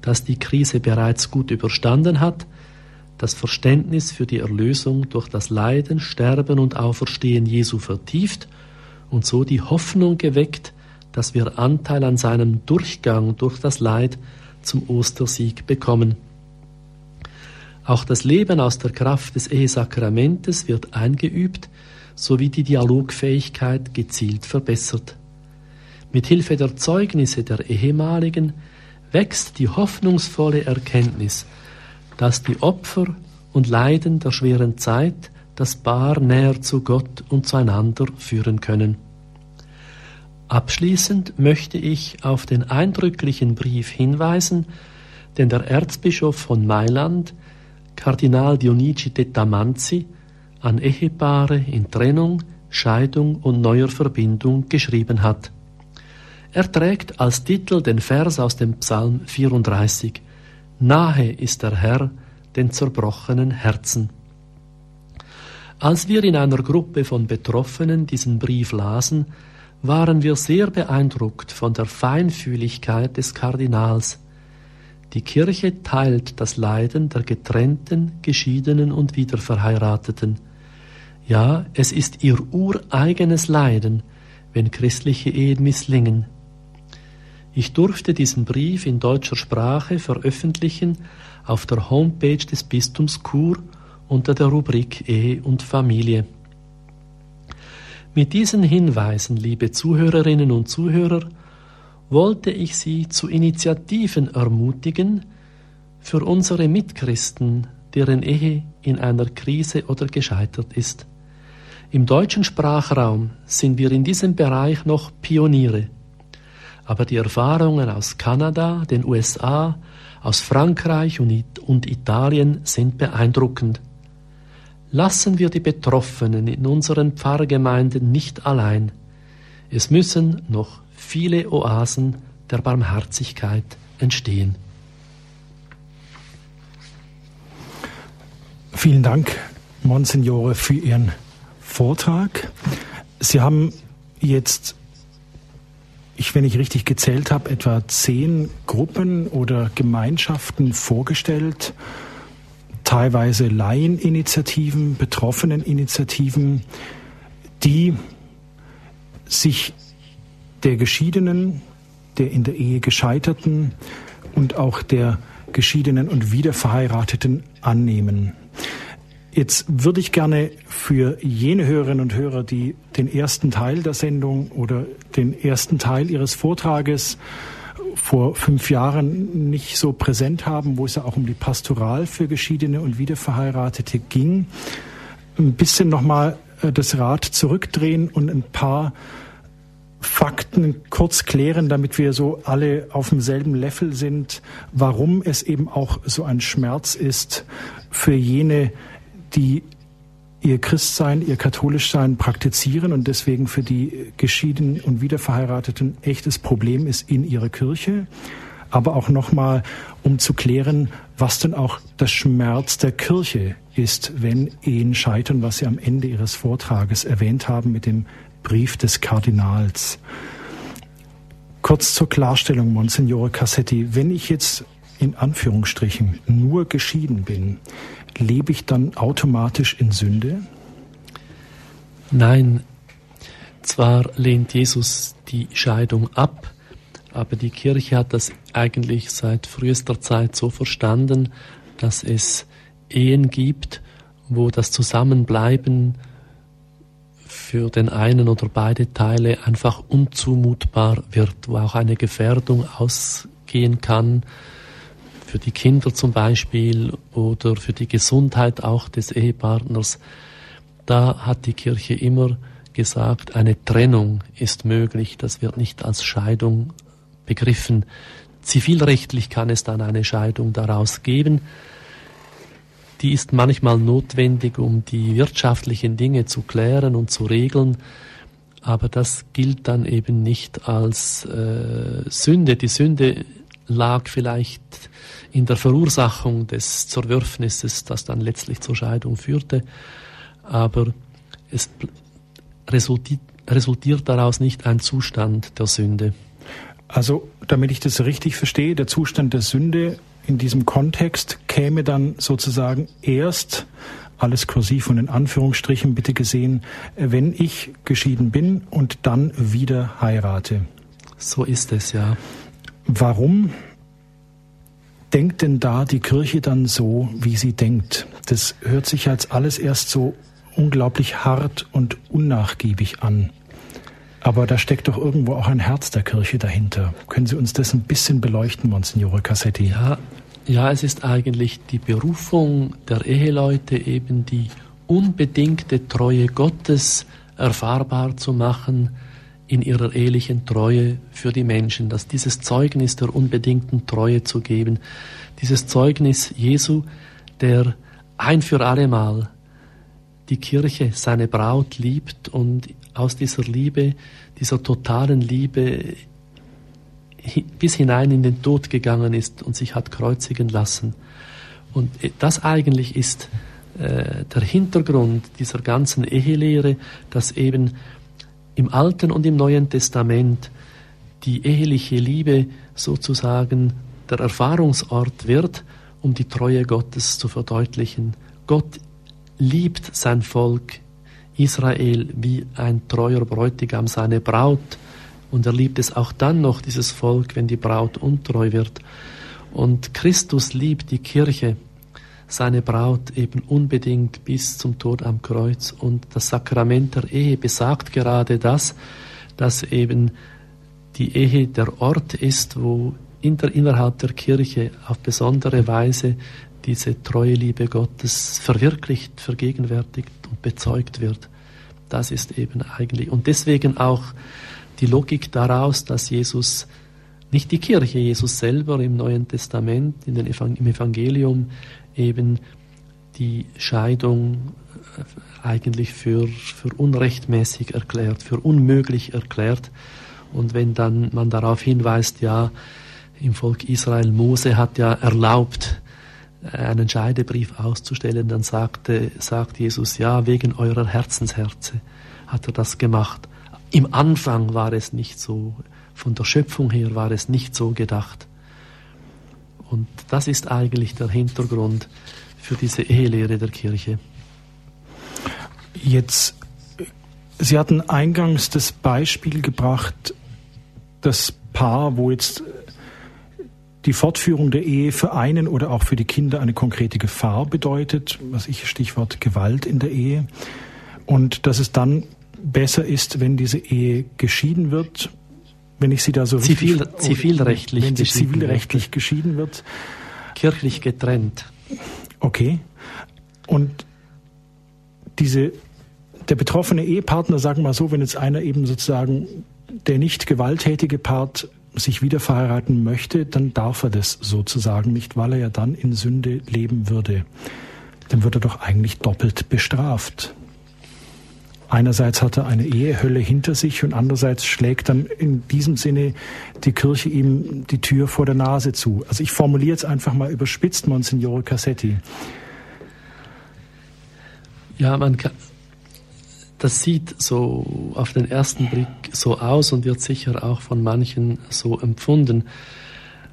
das die Krise bereits gut überstanden hat, das Verständnis für die Erlösung durch das Leiden, Sterben und Auferstehen Jesu vertieft und so die Hoffnung geweckt, dass wir Anteil an seinem Durchgang durch das Leid zum Ostersieg bekommen. Auch das Leben aus der Kraft des Ehesakramentes wird eingeübt, sowie die Dialogfähigkeit gezielt verbessert. Mit Hilfe der Zeugnisse der Ehemaligen wächst die hoffnungsvolle Erkenntnis, dass die Opfer und Leiden der schweren Zeit das Paar näher zu Gott und zueinander führen können. Abschließend möchte ich auf den eindrücklichen Brief hinweisen, den der Erzbischof von Mailand, Kardinal Dionigi de Tamanzi, an Ehepaare in Trennung, Scheidung und neuer Verbindung geschrieben hat. Er trägt als Titel den Vers aus dem Psalm 34. Nahe ist der Herr den zerbrochenen Herzen. Als wir in einer Gruppe von Betroffenen diesen Brief lasen, waren wir sehr beeindruckt von der Feinfühligkeit des Kardinals. Die Kirche teilt das Leiden der getrennten, geschiedenen und wiederverheirateten. Ja, es ist ihr ureigenes Leiden, wenn christliche Ehen misslingen. Ich durfte diesen Brief in deutscher Sprache veröffentlichen auf der Homepage des Bistums Chur unter der Rubrik Ehe und Familie. Mit diesen Hinweisen, liebe Zuhörerinnen und Zuhörer, wollte ich Sie zu Initiativen ermutigen, für unsere Mitchristen deren Ehe in einer Krise oder gescheitert ist. Im deutschen Sprachraum sind wir in diesem Bereich noch Pioniere. Aber die Erfahrungen aus Kanada, den USA, aus Frankreich und Italien sind beeindruckend. Lassen wir die Betroffenen in unseren Pfarrgemeinden nicht allein. Es müssen noch viele Oasen der Barmherzigkeit entstehen. Vielen Dank, Monsignore, für Ihren Vortrag. Sie haben jetzt, ich, wenn ich richtig gezählt habe, etwa zehn Gruppen oder Gemeinschaften vorgestellt, teilweise Laieninitiativen, Betroffeneninitiativen, die sich der Geschiedenen, der in der Ehe Gescheiterten und auch der Geschiedenen und Wiederverheirateten annehmen. Jetzt würde ich gerne für jene Hörerinnen und Hörer, die den ersten Teil der Sendung oder den ersten Teil Ihres Vortrages vor fünf Jahren nicht so präsent haben, wo es ja auch um die Pastoral für Geschiedene und Wiederverheiratete ging, ein bisschen nochmal äh, das Rad zurückdrehen und ein paar Fakten kurz klären, damit wir so alle auf demselben Level sind, warum es eben auch so ein Schmerz ist für jene, die ihr Christsein, ihr Katholischsein praktizieren und deswegen für die Geschiedenen und Wiederverheirateten echtes Problem ist in ihrer Kirche. Aber auch nochmal, um zu klären, was denn auch das Schmerz der Kirche ist, wenn Ehen scheitern, was Sie am Ende Ihres Vortrages erwähnt haben mit dem Brief des Kardinals. Kurz zur Klarstellung, Monsignore Cassetti, wenn ich jetzt in Anführungsstrichen nur geschieden bin, lebe ich dann automatisch in Sünde? Nein, zwar lehnt Jesus die Scheidung ab, aber die Kirche hat das eigentlich seit frühester Zeit so verstanden, dass es Ehen gibt, wo das Zusammenbleiben für den einen oder beide Teile einfach unzumutbar wird, wo auch eine Gefährdung ausgehen kann, für die Kinder zum Beispiel oder für die Gesundheit auch des Ehepartners. Da hat die Kirche immer gesagt, eine Trennung ist möglich, das wird nicht als Scheidung begriffen. Zivilrechtlich kann es dann eine Scheidung daraus geben, die ist manchmal notwendig, um die wirtschaftlichen Dinge zu klären und zu regeln, aber das gilt dann eben nicht als äh, Sünde. Die Sünde lag vielleicht in der Verursachung des Zerwürfnisses, das dann letztlich zur Scheidung führte, aber es resultiert, resultiert daraus nicht ein Zustand der Sünde. Also, damit ich das richtig verstehe, der Zustand der Sünde in diesem Kontext käme dann sozusagen erst alles kursiv und in Anführungsstrichen bitte gesehen, wenn ich geschieden bin und dann wieder heirate. So ist es ja. Warum denkt denn da die Kirche dann so, wie sie denkt? Das hört sich als alles erst so unglaublich hart und unnachgiebig an. Aber da steckt doch irgendwo auch ein Herz der Kirche dahinter. Können Sie uns das ein bisschen beleuchten, Monsignore Cassetti? Ja, ja, es ist eigentlich die Berufung der Eheleute, eben die unbedingte Treue Gottes erfahrbar zu machen in ihrer ehelichen Treue für die Menschen, dass dieses Zeugnis der unbedingten Treue zu geben, dieses Zeugnis Jesu, der ein für allemal die Kirche, seine Braut liebt und aus dieser Liebe, dieser totalen Liebe bis hinein in den Tod gegangen ist und sich hat kreuzigen lassen. Und das eigentlich ist äh, der Hintergrund dieser ganzen Ehelehre, dass eben im Alten und im Neuen Testament die eheliche Liebe sozusagen der Erfahrungsort wird, um die Treue Gottes zu verdeutlichen. Gott liebt sein Volk Israel wie ein treuer Bräutigam seine Braut und er liebt es auch dann noch, dieses Volk, wenn die Braut untreu wird. Und Christus liebt die Kirche, seine Braut eben unbedingt bis zum Tod am Kreuz. Und das Sakrament der Ehe besagt gerade das, dass eben die Ehe der Ort ist, wo in der, innerhalb der Kirche auf besondere Weise diese treue Liebe Gottes verwirklicht, vergegenwärtigt und bezeugt wird. Das ist eben eigentlich, und deswegen auch die Logik daraus, dass Jesus, nicht die Kirche, Jesus selber im Neuen Testament, in den im Evangelium eben die Scheidung äh, eigentlich für, für unrechtmäßig erklärt, für unmöglich erklärt. Und wenn dann man darauf hinweist, ja, im Volk Israel, Mose hat ja erlaubt, einen Scheidebrief auszustellen, dann sagte, sagt Jesus, ja, wegen eurer Herzensherze hat er das gemacht. Im Anfang war es nicht so, von der Schöpfung her war es nicht so gedacht. Und das ist eigentlich der Hintergrund für diese Ehelehre der Kirche. Jetzt, Sie hatten eingangs das Beispiel gebracht, das Paar, wo jetzt die Fortführung der Ehe für einen oder auch für die Kinder eine konkrete Gefahr bedeutet, was ich Stichwort Gewalt in der Ehe, und dass es dann besser ist, wenn diese Ehe geschieden wird, wenn ich sie da so Zivil, richtig, zivilrechtlich wenn sie zivilrechtlich wird. geschieden wird, kirchlich getrennt. Okay. Und diese der betroffene Ehepartner, sagen wir mal so, wenn jetzt einer eben sozusagen der nicht gewalttätige Part sich wieder verheiraten möchte, dann darf er das sozusagen nicht, weil er ja dann in Sünde leben würde. Dann wird er doch eigentlich doppelt bestraft. Einerseits hat er eine Ehehölle hinter sich und andererseits schlägt dann in diesem Sinne die Kirche ihm die Tür vor der Nase zu. Also ich formuliere jetzt einfach mal überspitzt, Monsignore Cassetti. Ja, man kann, das sieht so auf den ersten Blick so aus und wird sicher auch von manchen so empfunden.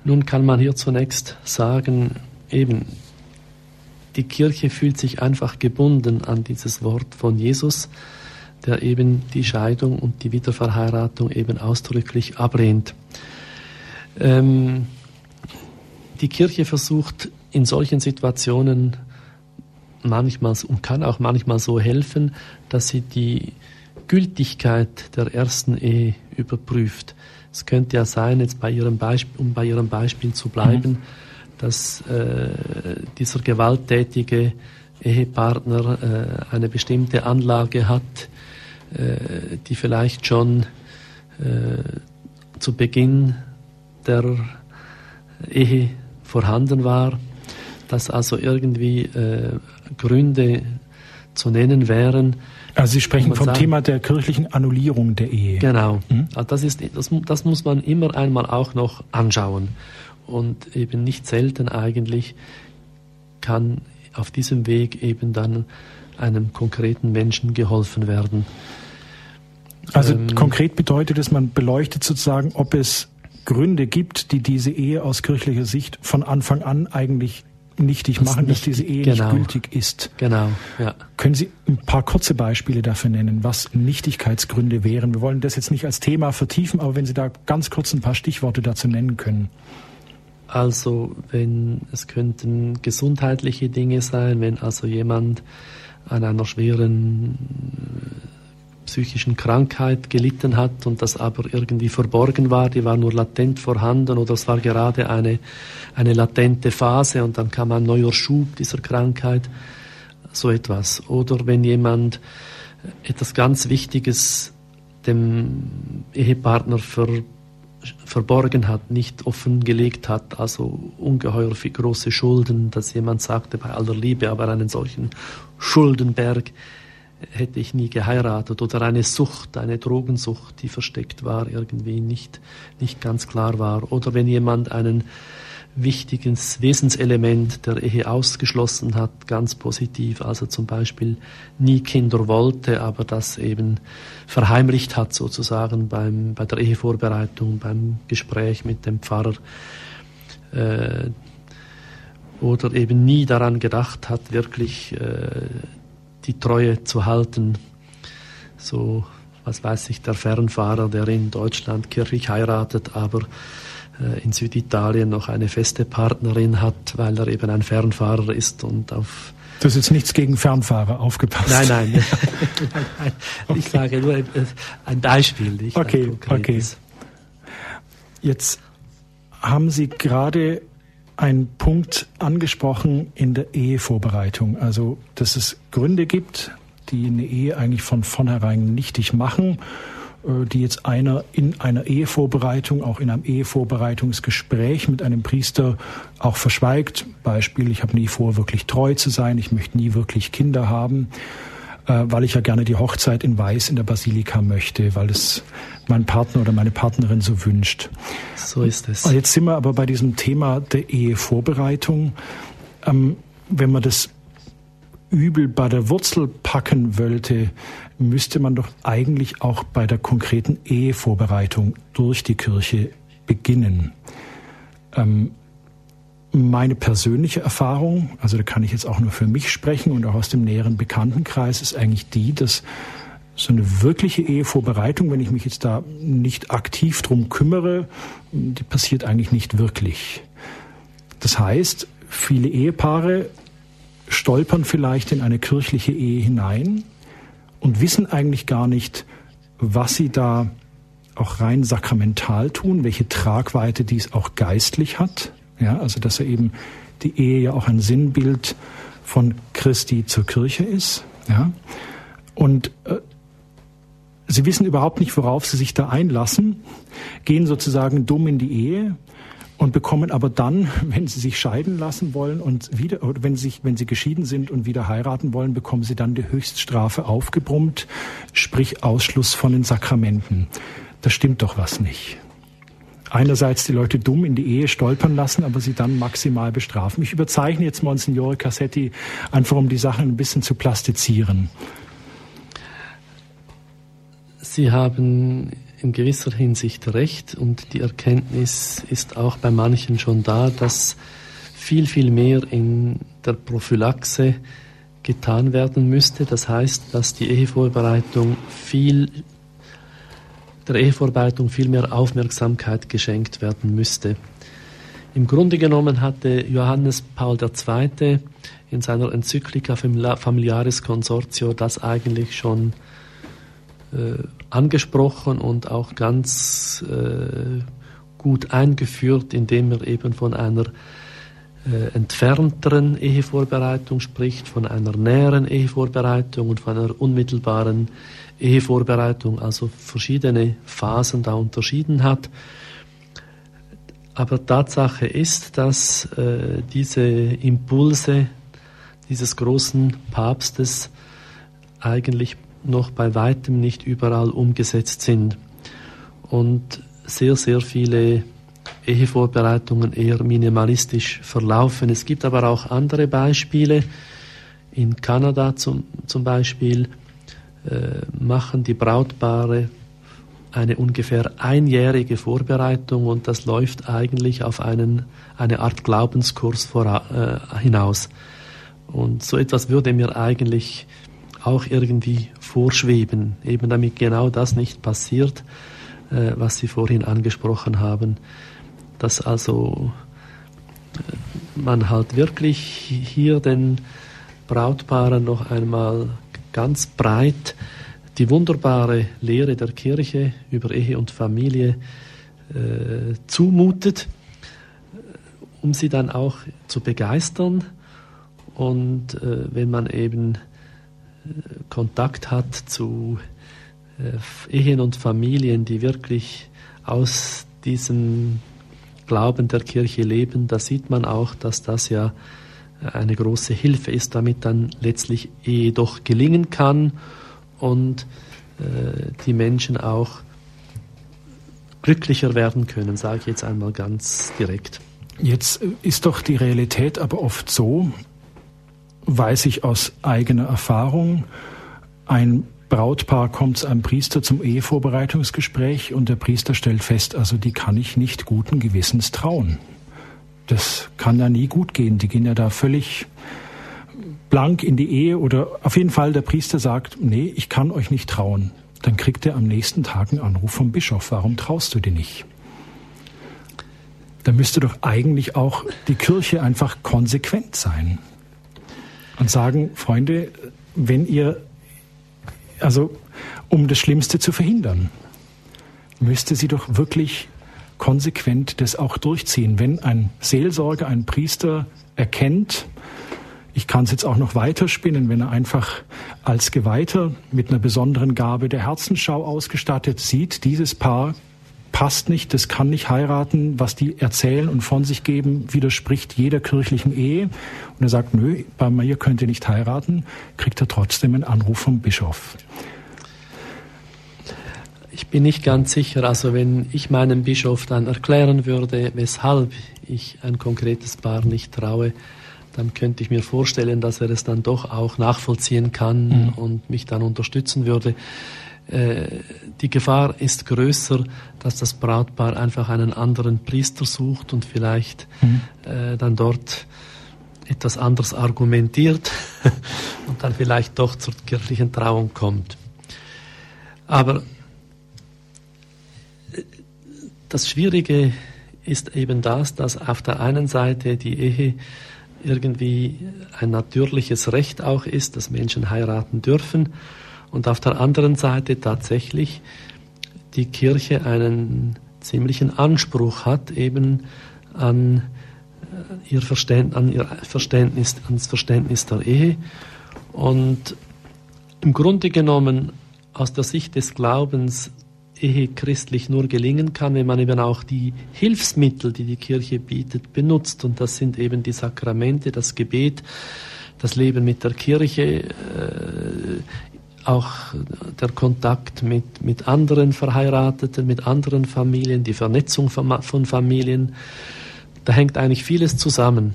Nun kann man hier zunächst sagen, eben, die Kirche fühlt sich einfach gebunden an dieses Wort von Jesus, der eben die Scheidung und die Wiederverheiratung eben ausdrücklich ablehnt. Ähm, die Kirche versucht in solchen Situationen manchmal und kann auch manchmal so helfen, dass sie die Gültigkeit der ersten Ehe überprüft. Es könnte ja sein, jetzt bei ihrem Beispiel, um bei Ihrem Beispiel zu bleiben, mhm. dass äh, dieser gewalttätige Ehepartner äh, eine bestimmte Anlage hat, äh, die vielleicht schon äh, zu Beginn der Ehe vorhanden war, dass also irgendwie äh, Gründe zu nennen wären. Also Sie sprechen vom sagt, Thema der kirchlichen Annullierung der Ehe. Genau. Hm? Also das, ist, das, das muss man immer einmal auch noch anschauen. Und eben nicht selten eigentlich kann auf diesem Weg eben dann einem konkreten Menschen geholfen werden. Also ähm, konkret bedeutet es, man beleuchtet sozusagen, ob es Gründe gibt, die diese Ehe aus kirchlicher Sicht von Anfang an eigentlich nichtig machen, nicht, dass diese Ehe genau. nicht gültig ist. Genau, ja. Können Sie ein paar kurze Beispiele dafür nennen, was Nichtigkeitsgründe wären? Wir wollen das jetzt nicht als Thema vertiefen, aber wenn Sie da ganz kurz ein paar Stichworte dazu nennen können. Also, wenn es könnten gesundheitliche Dinge sein, wenn also jemand an einer schweren psychischen Krankheit gelitten hat und das aber irgendwie verborgen war, die war nur latent vorhanden oder es war gerade eine, eine latente Phase und dann kam ein neuer Schub dieser Krankheit, so etwas. Oder wenn jemand etwas ganz Wichtiges dem Ehepartner ver, verborgen hat, nicht offengelegt hat, also ungeheuer viel große Schulden, dass jemand sagte bei aller Liebe, aber einen solchen Schuldenberg hätte ich nie geheiratet oder eine Sucht, eine Drogensucht, die versteckt war, irgendwie nicht, nicht ganz klar war. Oder wenn jemand einen wichtiges Wesenselement der Ehe ausgeschlossen hat, ganz positiv, also zum Beispiel nie Kinder wollte, aber das eben verheimlicht hat sozusagen beim, bei der Ehevorbereitung, beim Gespräch mit dem Pfarrer. Äh, oder eben nie daran gedacht hat, wirklich äh, die Treue zu halten. So, was weiß ich, der Fernfahrer, der in Deutschland kirchlich heiratet, aber in Süditalien noch eine feste Partnerin hat, weil er eben ein Fernfahrer ist und auf das ist jetzt nichts gegen Fernfahrer, aufgepasst. Nein, nein. nein, nein. Ich okay. sage nur ein Beispiel. Nicht okay, okay. Jetzt haben Sie gerade einen Punkt angesprochen in der Ehevorbereitung. Also, dass es Gründe gibt, die eine Ehe eigentlich von vornherein nichtig machen, äh, die jetzt einer in einer Ehevorbereitung, auch in einem Ehevorbereitungsgespräch mit einem Priester auch verschweigt. Beispiel, ich habe nie vor, wirklich treu zu sein, ich möchte nie wirklich Kinder haben, äh, weil ich ja gerne die Hochzeit in Weiß in der Basilika möchte, weil es mein Partner oder meine Partnerin so wünscht. So ist es. Jetzt sind wir aber bei diesem Thema der Ehevorbereitung. Ähm, wenn man das Übel bei der Wurzel packen wollte, müsste man doch eigentlich auch bei der konkreten Ehevorbereitung durch die Kirche beginnen. Ähm, meine persönliche Erfahrung, also da kann ich jetzt auch nur für mich sprechen und auch aus dem näheren Bekanntenkreis, ist eigentlich die, dass so eine wirkliche Ehevorbereitung, wenn ich mich jetzt da nicht aktiv drum kümmere, die passiert eigentlich nicht wirklich. Das heißt, viele Ehepaare stolpern vielleicht in eine kirchliche Ehe hinein und wissen eigentlich gar nicht, was sie da auch rein sakramental tun, welche Tragweite dies auch geistlich hat. Ja, also dass er eben die Ehe ja auch ein Sinnbild von Christi zur Kirche ist. Ja, und äh, sie wissen überhaupt nicht, worauf sie sich da einlassen, gehen sozusagen dumm in die Ehe und bekommen aber dann, wenn sie sich scheiden lassen wollen und wieder, oder wenn sie, sich, wenn sie geschieden sind und wieder heiraten wollen, bekommen sie dann die Höchststrafe aufgebrummt, sprich Ausschluss von den Sakramenten. Da stimmt doch was nicht. Einerseits die Leute dumm in die Ehe stolpern lassen, aber sie dann maximal bestrafen. Ich überzeichne jetzt Monsignore Cassetti einfach, um die Sachen ein bisschen zu plastizieren. Sie haben in gewisser Hinsicht recht und die Erkenntnis ist auch bei manchen schon da, dass viel, viel mehr in der Prophylaxe getan werden müsste. Das heißt, dass die Ehevorbereitung viel, der Ehevorbereitung viel mehr Aufmerksamkeit geschenkt werden müsste. Im Grunde genommen hatte Johannes Paul II. in seiner Enzyklika Familiaris Consortio das eigentlich schon äh, angesprochen und auch ganz äh, gut eingeführt, indem er eben von einer äh, entfernteren Ehevorbereitung spricht, von einer näheren Ehevorbereitung und von einer unmittelbaren Ehevorbereitung, also verschiedene Phasen da unterschieden hat. Aber Tatsache ist, dass äh, diese Impulse dieses großen Papstes eigentlich noch bei weitem nicht überall umgesetzt sind und sehr, sehr viele Ehevorbereitungen eher minimalistisch verlaufen. Es gibt aber auch andere Beispiele. In Kanada zum, zum Beispiel äh, machen die Brautpaare eine ungefähr einjährige Vorbereitung und das läuft eigentlich auf einen, eine Art Glaubenskurs vor, äh, hinaus. Und so etwas würde mir eigentlich auch irgendwie vorschweben, eben damit genau das nicht passiert, äh, was Sie vorhin angesprochen haben, dass also äh, man halt wirklich hier den Brautpaaren noch einmal ganz breit die wunderbare Lehre der Kirche über Ehe und Familie äh, zumutet, um sie dann auch zu begeistern. Und äh, wenn man eben Kontakt hat zu äh, Ehen und Familien, die wirklich aus diesem Glauben der Kirche leben, da sieht man auch, dass das ja eine große Hilfe ist, damit dann letztlich Ehe doch gelingen kann und äh, die Menschen auch glücklicher werden können, sage ich jetzt einmal ganz direkt. Jetzt ist doch die Realität aber oft so, weiß ich aus eigener Erfahrung. Ein Brautpaar kommt einem Priester zum Ehevorbereitungsgespräch und der Priester stellt fest, also die kann ich nicht guten Gewissens trauen. Das kann ja nie gut gehen. Die gehen ja da völlig blank in die Ehe oder auf jeden Fall der Priester sagt, nee, ich kann euch nicht trauen. Dann kriegt er am nächsten Tag einen Anruf vom Bischof. Warum traust du dir nicht? Da müsste doch eigentlich auch die Kirche einfach konsequent sein und sagen, Freunde, wenn ihr, also um das Schlimmste zu verhindern, müsste sie doch wirklich konsequent das auch durchziehen. Wenn ein Seelsorger, ein Priester erkennt, ich kann es jetzt auch noch weiterspinnen, wenn er einfach als Geweihter mit einer besonderen Gabe der Herzensschau ausgestattet sieht, dieses Paar passt nicht, das kann nicht heiraten, was die erzählen und von sich geben, widerspricht jeder kirchlichen Ehe. Und er sagt, nö, bei mir könnt ihr nicht heiraten, kriegt er trotzdem einen Anruf vom Bischof. Ich bin nicht ganz sicher, also wenn ich meinem Bischof dann erklären würde, weshalb ich ein konkretes Paar nicht traue, dann könnte ich mir vorstellen, dass er es dann doch auch nachvollziehen kann mhm. und mich dann unterstützen würde. Äh, die Gefahr ist größer, dass das Brautpaar einfach einen anderen Priester sucht und vielleicht mhm. äh, dann dort etwas anders argumentiert und dann vielleicht doch zur kirchlichen Trauung kommt. Aber äh, das Schwierige ist eben das, dass auf der einen Seite die Ehe irgendwie ein natürliches Recht auch ist, dass Menschen heiraten dürfen und auf der anderen Seite tatsächlich die Kirche einen ziemlichen Anspruch hat eben an äh, ihr Verständnis, an ihr Verständnis, ans Verständnis der Ehe und im Grunde genommen aus der Sicht des Glaubens Ehe christlich nur gelingen kann, wenn man eben auch die Hilfsmittel, die die Kirche bietet, benutzt. Und das sind eben die Sakramente, das Gebet, das Leben mit der Kirche, äh, auch der Kontakt mit, mit anderen Verheirateten, mit anderen Familien, die Vernetzung von, von Familien. Da hängt eigentlich vieles zusammen.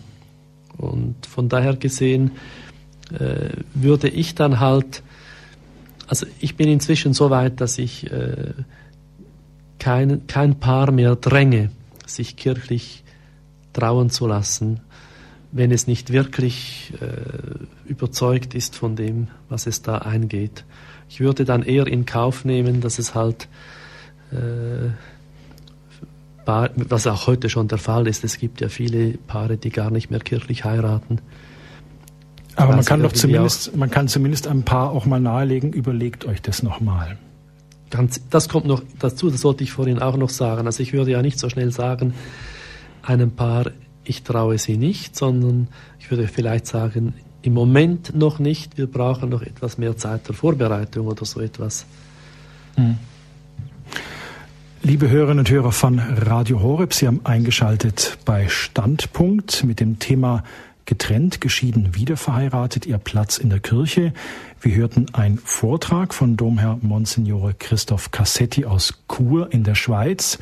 Und von daher gesehen äh, würde ich dann halt also ich bin inzwischen so weit, dass ich äh, kein, kein Paar mehr dränge, sich kirchlich trauen zu lassen, wenn es nicht wirklich äh, überzeugt ist von dem, was es da eingeht. Ich würde dann eher in Kauf nehmen, dass es halt, äh, was auch heute schon der Fall ist, es gibt ja viele Paare, die gar nicht mehr kirchlich heiraten aber man kann doch zumindest, man kann zumindest ein paar auch mal nahelegen, überlegt euch das nochmal. Ganz, das kommt noch dazu, das sollte ich vorhin auch noch sagen. Also ich würde ja nicht so schnell sagen, einem Paar, ich traue sie nicht, sondern ich würde vielleicht sagen, im Moment noch nicht, wir brauchen noch etwas mehr Zeit der Vorbereitung oder so etwas. Mhm. Liebe Hörerinnen und Hörer von Radio Horeb, Sie haben eingeschaltet bei Standpunkt mit dem Thema getrennt, geschieden, wiederverheiratet, ihr Platz in der Kirche. Wir hörten einen Vortrag von Domherr Monsignore Christoph Cassetti aus Chur in der Schweiz.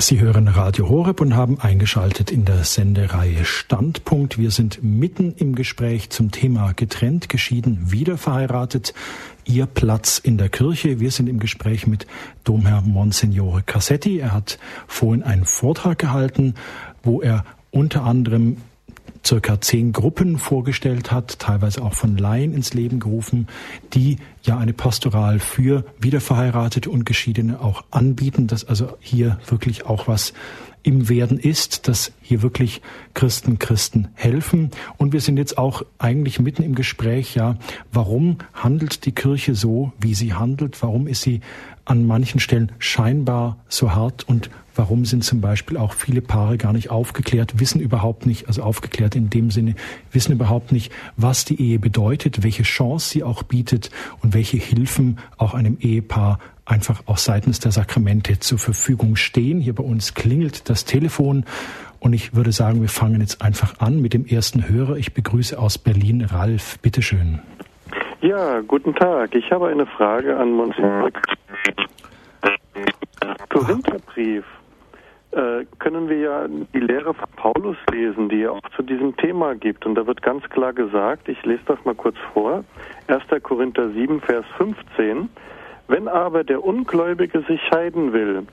Sie hören Radio Horeb und haben eingeschaltet in der Sendereihe Standpunkt. Wir sind mitten im Gespräch zum Thema getrennt, geschieden, wieder verheiratet. Ihr Platz in der Kirche. Wir sind im Gespräch mit Domherr Monsignore Cassetti. Er hat vorhin einen Vortrag gehalten, wo er unter anderem circa zehn Gruppen vorgestellt hat, teilweise auch von Laien ins Leben gerufen, die ja eine Pastoral für Wiederverheiratete und Geschiedene auch anbieten, dass also hier wirklich auch was im Werden ist, dass hier wirklich Christen Christen helfen. Und wir sind jetzt auch eigentlich mitten im Gespräch, ja, warum handelt die Kirche so, wie sie handelt? Warum ist sie an manchen Stellen scheinbar so hart und Warum sind zum Beispiel auch viele Paare gar nicht aufgeklärt, wissen überhaupt nicht, also aufgeklärt in dem Sinne, wissen überhaupt nicht, was die Ehe bedeutet, welche Chance sie auch bietet und welche Hilfen auch einem Ehepaar einfach auch seitens der Sakramente zur Verfügung stehen. Hier bei uns klingelt das Telefon und ich würde sagen, wir fangen jetzt einfach an mit dem ersten Hörer. Ich begrüße aus Berlin Ralf. Bitteschön. Ja, guten Tag. Ich habe eine Frage an Monsignor. Korintherbrief äh, können wir ja die Lehre von Paulus lesen, die er auch zu diesem Thema gibt. Und da wird ganz klar gesagt, ich lese das mal kurz vor, 1. Korinther 7, Vers 15, wenn aber der Ungläubige sich scheiden will,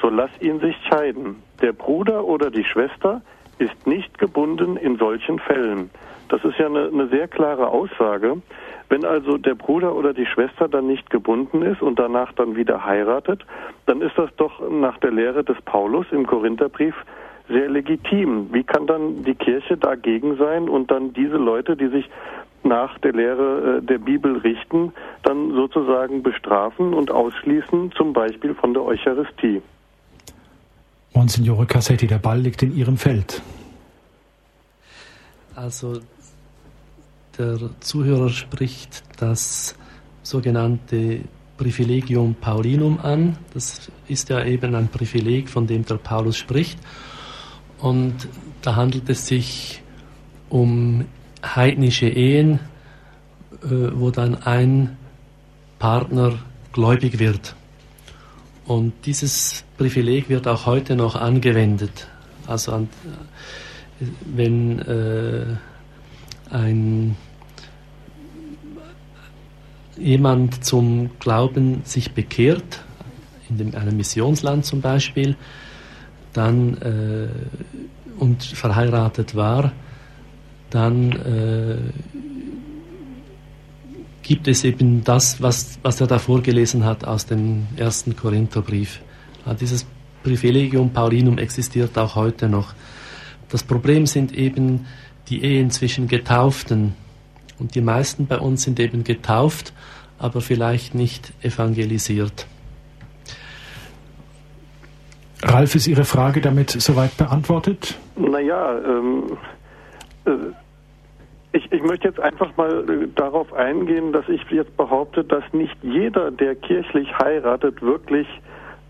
so lass ihn sich scheiden. Der Bruder oder die Schwester ist nicht gebunden in solchen Fällen. Das ist ja eine, eine sehr klare Aussage. Wenn also der Bruder oder die Schwester dann nicht gebunden ist und danach dann wieder heiratet, dann ist das doch nach der Lehre des Paulus im Korintherbrief sehr legitim. Wie kann dann die Kirche dagegen sein und dann diese Leute, die sich nach der Lehre äh, der Bibel richten, dann sozusagen bestrafen und ausschließen, zum Beispiel von der Eucharistie? Monsignore Cassetti, der Ball liegt in Ihrem Feld. Also der Zuhörer spricht das sogenannte Privilegium Paulinum an. Das ist ja eben ein Privileg, von dem der Paulus spricht. Und da handelt es sich um heidnische Ehen, äh, wo dann ein Partner gläubig wird. Und dieses Privileg wird auch heute noch angewendet. Also an, wenn äh, ein jemand zum Glauben sich bekehrt, in dem, einem Missionsland zum Beispiel, dann äh, und verheiratet war, dann äh, gibt es eben das, was, was er da vorgelesen hat aus dem ersten Korintherbrief. Ja, dieses Privilegium Paulinum existiert auch heute noch. Das Problem sind eben die Ehen zwischen Getauften. Und die meisten bei uns sind eben getauft, aber vielleicht nicht evangelisiert. Ralf, ist Ihre Frage damit soweit beantwortet? Naja, ähm, äh, ich, ich möchte jetzt einfach mal äh, darauf eingehen, dass ich jetzt behaupte, dass nicht jeder, der kirchlich heiratet, wirklich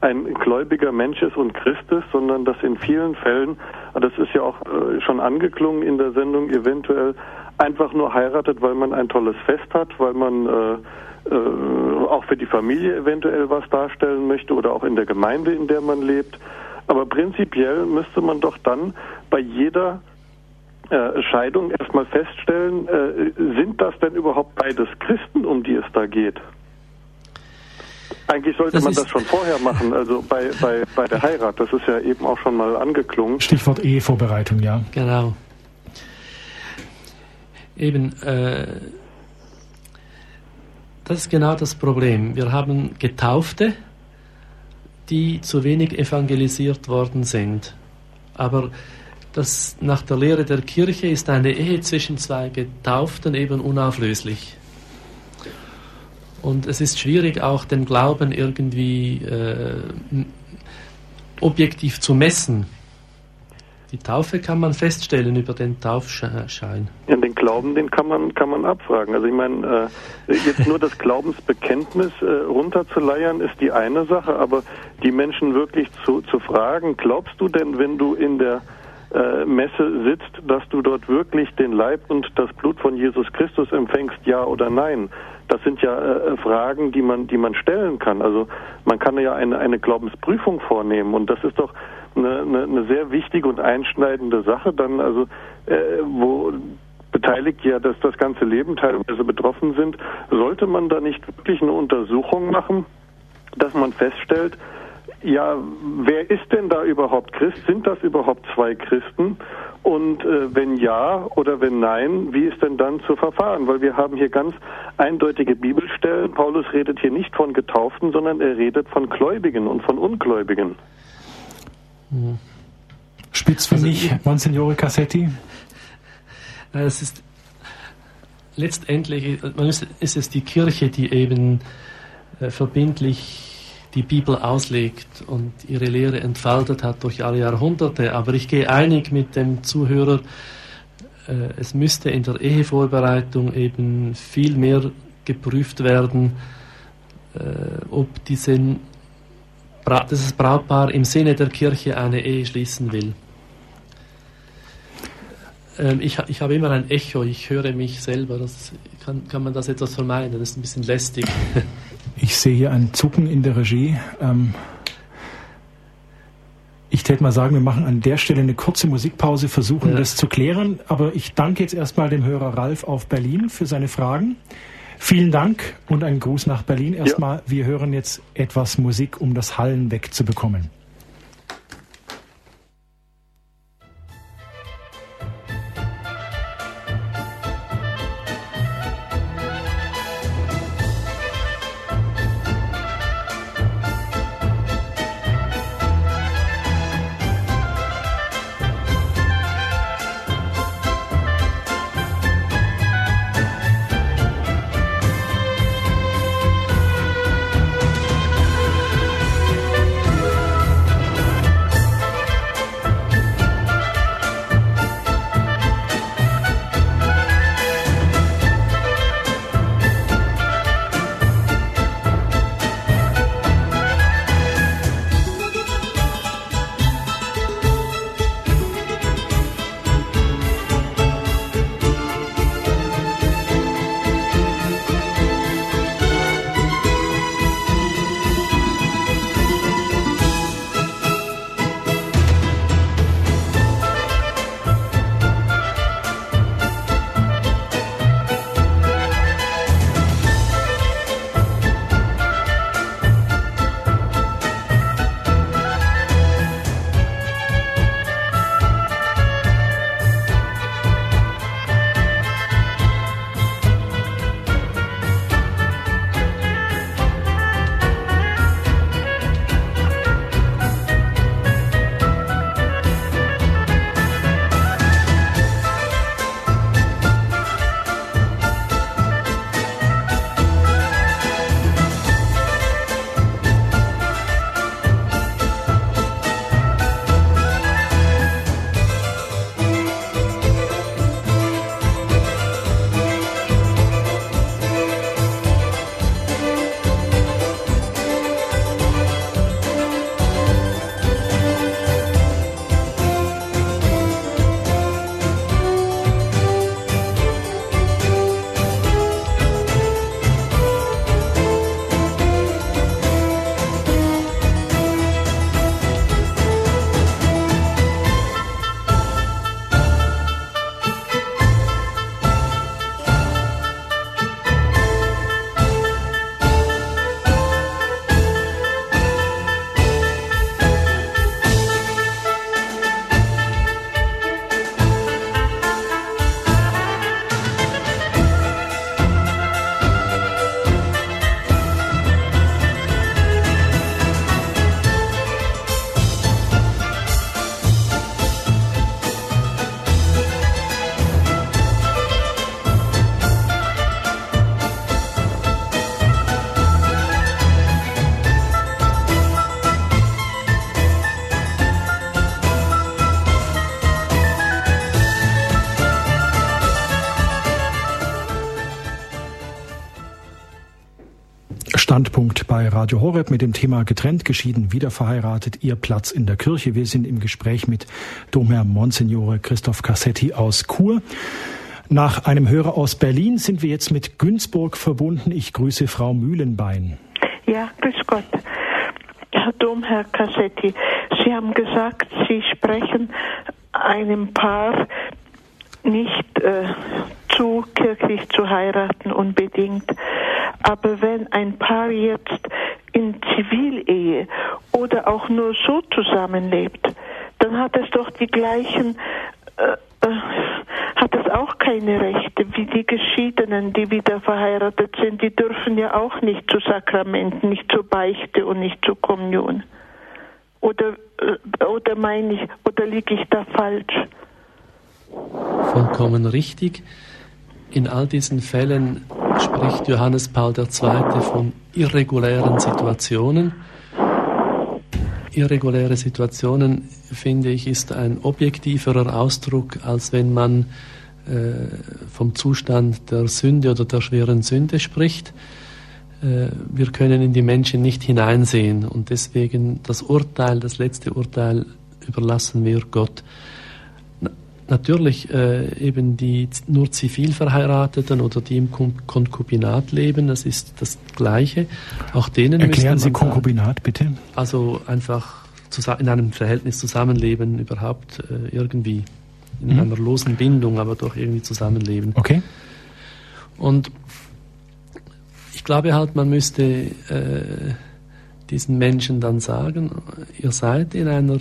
ein gläubiger Mensch ist und Christ ist, sondern dass in vielen Fällen, das ist ja auch äh, schon angeklungen in der Sendung, eventuell einfach nur heiratet, weil man ein tolles Fest hat, weil man äh, äh, auch für die Familie eventuell was darstellen möchte oder auch in der Gemeinde, in der man lebt. Aber prinzipiell müsste man doch dann bei jeder äh, Scheidung erstmal feststellen, äh, sind das denn überhaupt beides Christen, um die es da geht? Eigentlich sollte das man das schon vorher machen, also bei, bei, bei der Heirat. Das ist ja eben auch schon mal angeklungen. Stichwort Ehevorbereitung, ja. Genau. Eben, äh, das ist genau das Problem. Wir haben Getaufte, die zu wenig evangelisiert worden sind. Aber das, nach der Lehre der Kirche ist eine Ehe zwischen zwei Getauften eben unauflöslich. Und es ist schwierig, auch den Glauben irgendwie äh, objektiv zu messen. Die Taufe kann man feststellen über den Taufschein. Ja, den Glauben, den kann man, kann man abfragen. Also ich meine, äh, jetzt nur das Glaubensbekenntnis äh, runterzuleiern, ist die eine Sache, aber die Menschen wirklich zu, zu fragen, glaubst du denn, wenn du in der äh, Messe sitzt, dass du dort wirklich den Leib und das Blut von Jesus Christus empfängst, ja oder nein? Das sind ja äh, Fragen, die man, die man stellen kann. Also man kann ja eine, eine Glaubensprüfung vornehmen. Und das ist doch eine, eine, eine sehr wichtige und einschneidende Sache dann, also äh, wo beteiligt ja, dass das ganze Leben teilweise betroffen sind, sollte man da nicht wirklich eine Untersuchung machen, dass man feststellt, ja, wer ist denn da überhaupt Christ? Sind das überhaupt zwei Christen? Und äh, wenn ja oder wenn nein, wie ist denn dann zu verfahren? Weil wir haben hier ganz eindeutige Bibelstellen. Paulus redet hier nicht von Getauften, sondern er redet von Gläubigen und von Ungläubigen. Mhm. Spitz für also mich, Monsignore Cassetti? Es ist letztendlich ist es die Kirche, die eben äh, verbindlich die Bibel auslegt und ihre Lehre entfaltet hat durch alle Jahrhunderte. Aber ich gehe einig mit dem Zuhörer, äh, es müsste in der Ehevorbereitung eben viel mehr geprüft werden, äh, ob diesen, dieses Brautpaar im Sinne der Kirche eine Ehe schließen will. Ähm, ich, ich habe immer ein Echo, ich höre mich selber. Das, kann, kann man das etwas vermeiden? Das ist ein bisschen lästig. Ich sehe hier ein Zucken in der Regie. Ähm, ich täte mal sagen, wir machen an der Stelle eine kurze Musikpause, versuchen ja. das zu klären. Aber ich danke jetzt erstmal dem Hörer Ralf auf Berlin für seine Fragen. Vielen Dank und einen Gruß nach Berlin. Erstmal, ja. wir hören jetzt etwas Musik, um das Hallen wegzubekommen. Standpunkt bei Radio Horeb mit dem Thema getrennt, geschieden, wieder verheiratet, ihr Platz in der Kirche. Wir sind im Gespräch mit Domherr Monsignore Christoph Cassetti aus Chur. Nach einem Hörer aus Berlin sind wir jetzt mit Günzburg verbunden. Ich grüße Frau Mühlenbein. Ja, grüß Gott. Herr Domherr Cassetti, Sie haben gesagt, Sie sprechen einem Paar nicht äh, zu, kirchlich zu heiraten unbedingt. Aber wenn ein Paar jetzt in Zivilehe oder auch nur so zusammenlebt, dann hat es doch die gleichen, äh, äh, hat es auch keine Rechte wie die Geschiedenen, die wieder verheiratet sind. Die dürfen ja auch nicht zu Sakramenten, nicht zur Beichte und nicht zur Kommunion. Oder, äh, oder meine ich, oder liege ich da falsch? Vollkommen richtig. In all diesen Fällen spricht Johannes Paul II. von irregulären Situationen. Irreguläre Situationen, finde ich, ist ein objektiverer Ausdruck, als wenn man äh, vom Zustand der Sünde oder der schweren Sünde spricht. Äh, wir können in die Menschen nicht hineinsehen und deswegen das Urteil, das letzte Urteil überlassen wir Gott. Natürlich äh, eben die nur zivil verheirateten oder die im Konkubinat leben, das ist das Gleiche. Auch denen Erklären Sie Konkubinat bitte. Also einfach in einem Verhältnis zusammenleben, überhaupt äh, irgendwie in mhm. einer losen Bindung, aber doch irgendwie zusammenleben. Okay. Und ich glaube halt, man müsste äh, diesen Menschen dann sagen, ihr seid in einer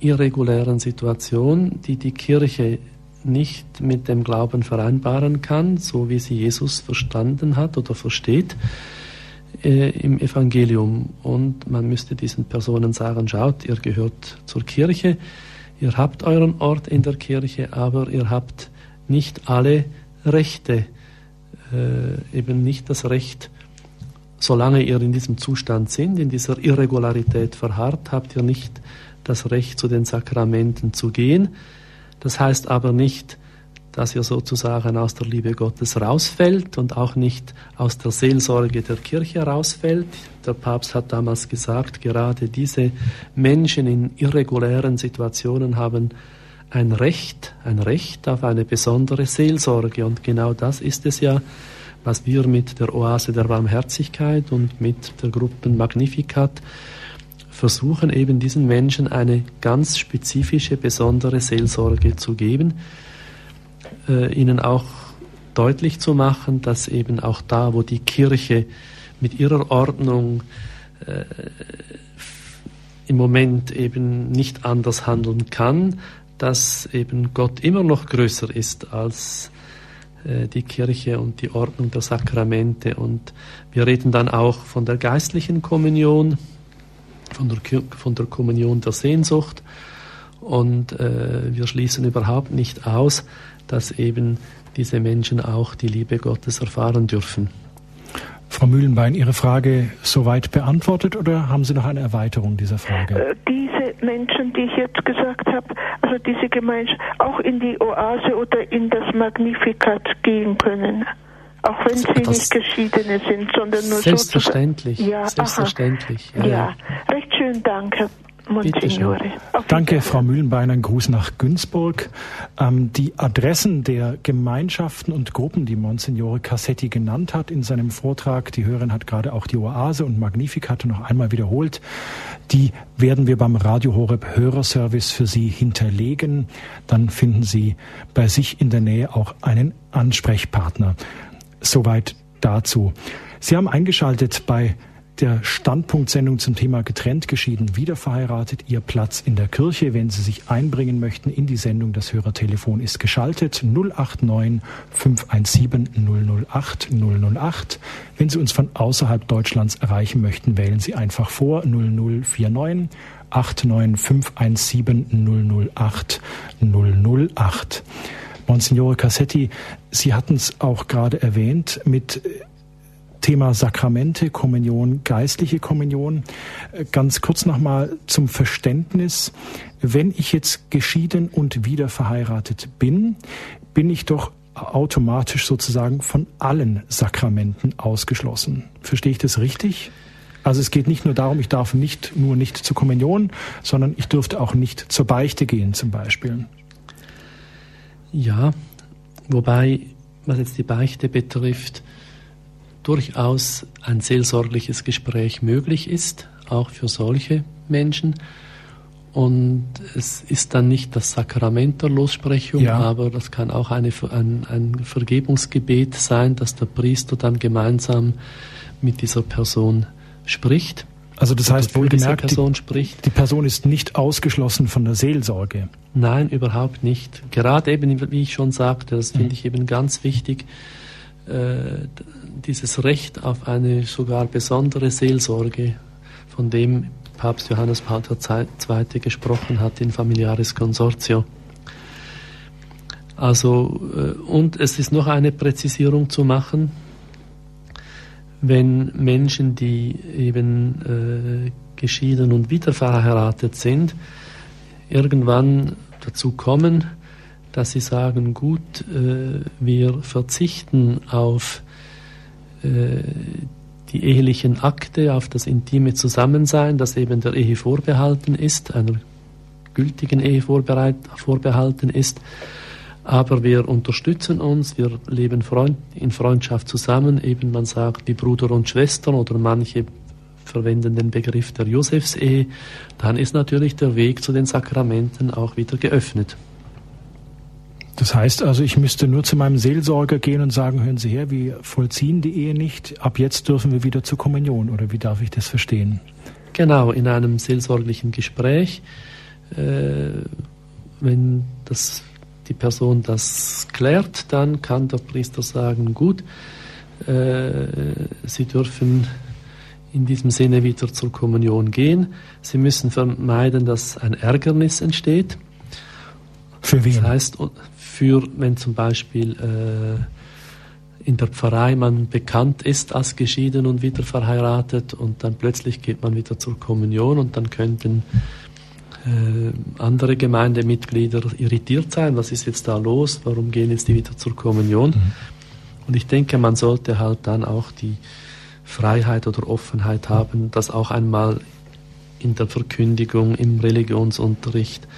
irregulären Situation, die die Kirche nicht mit dem Glauben vereinbaren kann, so wie sie Jesus verstanden hat oder versteht äh, im Evangelium. Und man müsste diesen Personen sagen, schaut, ihr gehört zur Kirche, ihr habt euren Ort in der Kirche, aber ihr habt nicht alle Rechte, äh, eben nicht das Recht, solange ihr in diesem Zustand sind, in dieser Irregularität verharrt, habt ihr nicht das Recht zu den Sakramenten zu gehen. Das heißt aber nicht, dass ihr sozusagen aus der Liebe Gottes rausfällt und auch nicht aus der Seelsorge der Kirche rausfällt. Der Papst hat damals gesagt, gerade diese Menschen in irregulären Situationen haben ein Recht, ein Recht auf eine besondere Seelsorge. Und genau das ist es ja, was wir mit der Oase der Barmherzigkeit und mit der Gruppen Magnificat versuchen eben diesen Menschen eine ganz spezifische, besondere Seelsorge zu geben, äh, ihnen auch deutlich zu machen, dass eben auch da, wo die Kirche mit ihrer Ordnung äh, im Moment eben nicht anders handeln kann, dass eben Gott immer noch größer ist als äh, die Kirche und die Ordnung der Sakramente. Und wir reden dann auch von der geistlichen Kommunion, von der, von der Kommunion der Sehnsucht. Und äh, wir schließen überhaupt nicht aus, dass eben diese Menschen auch die Liebe Gottes erfahren dürfen. Frau Mühlenbein, Ihre Frage soweit beantwortet oder haben Sie noch eine Erweiterung dieser Frage? Äh, diese Menschen, die ich jetzt gesagt habe, also diese Gemeinschaft, auch in die Oase oder in das Magnificat gehen können. Auch wenn sie das nicht Geschiedene sind, sondern nur Selbstverständlich. So ja, selbstverständlich. Ja, ja. recht schön, danke. Monsignore. Danke, Frau Mühlenbein. Ein Gruß nach Günzburg. Ähm, die Adressen der Gemeinschaften und Gruppen, die Monsignore Cassetti genannt hat in seinem Vortrag, die Hörerin hat gerade auch die Oase und Magnificat noch einmal wiederholt, die werden wir beim Radio Horeb Hörerservice für Sie hinterlegen. Dann finden Sie bei sich in der Nähe auch einen Ansprechpartner. Soweit dazu. Sie haben eingeschaltet bei der Standpunktsendung zum Thema getrennt geschieden, wieder verheiratet, Ihr Platz in der Kirche. Wenn Sie sich einbringen möchten in die Sendung, das Hörertelefon ist geschaltet 089 517 008 008. Wenn Sie uns von außerhalb Deutschlands erreichen möchten, wählen Sie einfach vor 0049 89517 008 008. Monsignore Cassetti, Sie hatten es auch gerade erwähnt mit Thema Sakramente, Kommunion, geistliche Kommunion. Ganz kurz nochmal zum Verständnis. Wenn ich jetzt geschieden und wieder verheiratet bin, bin ich doch automatisch sozusagen von allen Sakramenten ausgeschlossen. Verstehe ich das richtig? Also es geht nicht nur darum, ich darf nicht nur nicht zur Kommunion, sondern ich dürfte auch nicht zur Beichte gehen zum Beispiel. Ja, wobei, was jetzt die Beichte betrifft, durchaus ein seelsorgliches Gespräch möglich ist, auch für solche Menschen. Und es ist dann nicht das Sakrament der Lossprechung, ja. aber das kann auch eine, ein, ein Vergebungsgebet sein, dass der Priester dann gemeinsam mit dieser Person spricht. Also das heißt wohlgemerkt, Person die, die Person ist nicht ausgeschlossen von der Seelsorge. Nein, überhaupt nicht. Gerade eben, wie ich schon sagte, das finde ich eben ganz wichtig, äh, dieses Recht auf eine sogar besondere Seelsorge, von dem Papst Johannes Paul II. gesprochen hat in Familiaris Consortio. Also, äh, und es ist noch eine Präzisierung zu machen, wenn Menschen, die eben äh, geschieden und wieder verheiratet sind, irgendwann dazu kommen, dass sie sagen, gut, äh, wir verzichten auf äh, die ehelichen Akte, auf das intime Zusammensein, das eben der Ehe vorbehalten ist, einer gültigen Ehe vorbehalten ist, aber wir unterstützen uns, wir leben Freund, in Freundschaft zusammen, eben man sagt wie Bruder und Schwestern oder manche verwenden den Begriff der Josefsehe, dann ist natürlich der Weg zu den Sakramenten auch wieder geöffnet. Das heißt also, ich müsste nur zu meinem Seelsorger gehen und sagen, hören Sie her, wir vollziehen die Ehe nicht, ab jetzt dürfen wir wieder zur Kommunion oder wie darf ich das verstehen? Genau, in einem seelsorglichen Gespräch, äh, wenn das die Person das klärt, dann kann der Priester sagen, gut, äh, Sie dürfen in diesem Sinne wieder zur Kommunion gehen. Sie müssen vermeiden, dass ein Ärgernis entsteht. Für wen? Das heißt, für, wenn zum Beispiel äh, in der Pfarrei man bekannt ist als geschieden und wieder verheiratet und dann plötzlich geht man wieder zur Kommunion und dann könnten andere Gemeindemitglieder irritiert sein, was ist jetzt da los, warum gehen jetzt die wieder zur Kommunion? Mhm. Und ich denke, man sollte halt dann auch die Freiheit oder Offenheit haben, das auch einmal in der Verkündigung, im Religionsunterricht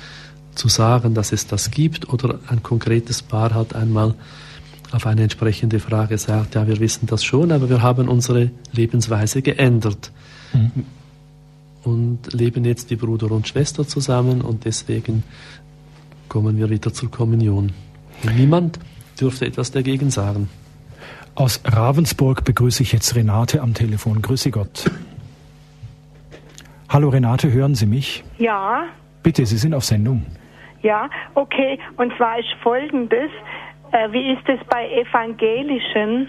zu sagen, dass es das gibt oder ein konkretes Paar hat einmal auf eine entsprechende Frage sagt, ja, wir wissen das schon, aber wir haben unsere Lebensweise geändert. Mhm und leben jetzt wie Bruder und Schwester zusammen und deswegen kommen wir wieder zur Kommunion. Niemand dürfte etwas dagegen sagen. Aus Ravensburg begrüße ich jetzt Renate am Telefon. Grüße Gott. Hallo Renate, hören Sie mich? Ja. Bitte, Sie sind auf Sendung. Ja, okay. Und zwar ist folgendes. Äh, wie ist es bei Evangelischen?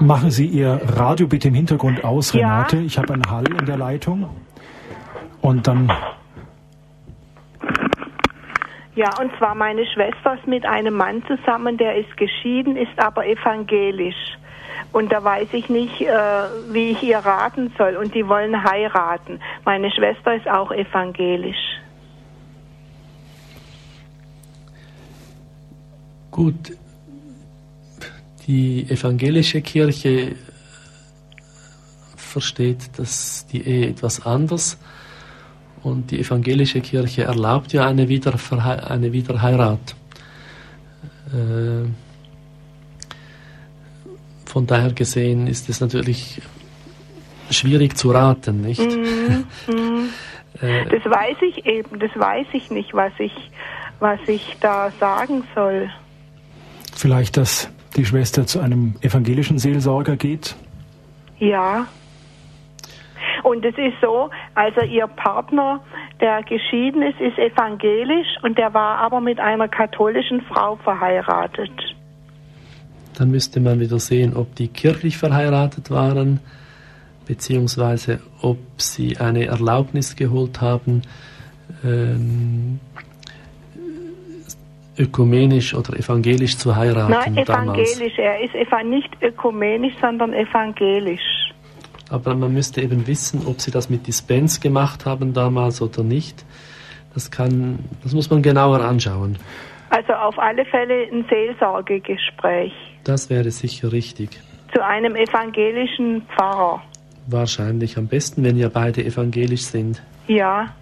Machen Sie Ihr Radio bitte im Hintergrund aus, Renate. Ja. Ich habe einen Hall in der Leitung. Und dann. Ja, und zwar meine Schwester ist mit einem Mann zusammen, der ist geschieden, ist aber evangelisch. Und da weiß ich nicht, äh, wie ich ihr raten soll. Und die wollen heiraten. Meine Schwester ist auch evangelisch. Gut, die evangelische Kirche versteht dass die Ehe etwas anders und die evangelische Kirche erlaubt ja eine, Wiederverhe eine Wiederheirat. Äh, von daher gesehen ist es natürlich schwierig zu raten, nicht? Mm, mm. das weiß ich eben, das weiß ich nicht, was ich, was ich da sagen soll. Vielleicht das die Schwester zu einem evangelischen Seelsorger geht? Ja. Und es ist so, also ihr Partner, der geschieden ist, ist evangelisch und der war aber mit einer katholischen Frau verheiratet. Dann müsste man wieder sehen, ob die kirchlich verheiratet waren, beziehungsweise ob sie eine Erlaubnis geholt haben, ähm, ökumenisch oder evangelisch zu heiraten. Nein, evangelisch. Damals. Er ist nicht ökumenisch, sondern evangelisch. Aber man müsste eben wissen, ob sie das mit Dispens gemacht haben damals oder nicht. Das kann, das muss man genauer anschauen. Also auf alle Fälle ein Seelsorgegespräch. Das wäre sicher richtig. Zu einem evangelischen Pfarrer. Wahrscheinlich am besten, wenn ihr beide evangelisch sind. Ja.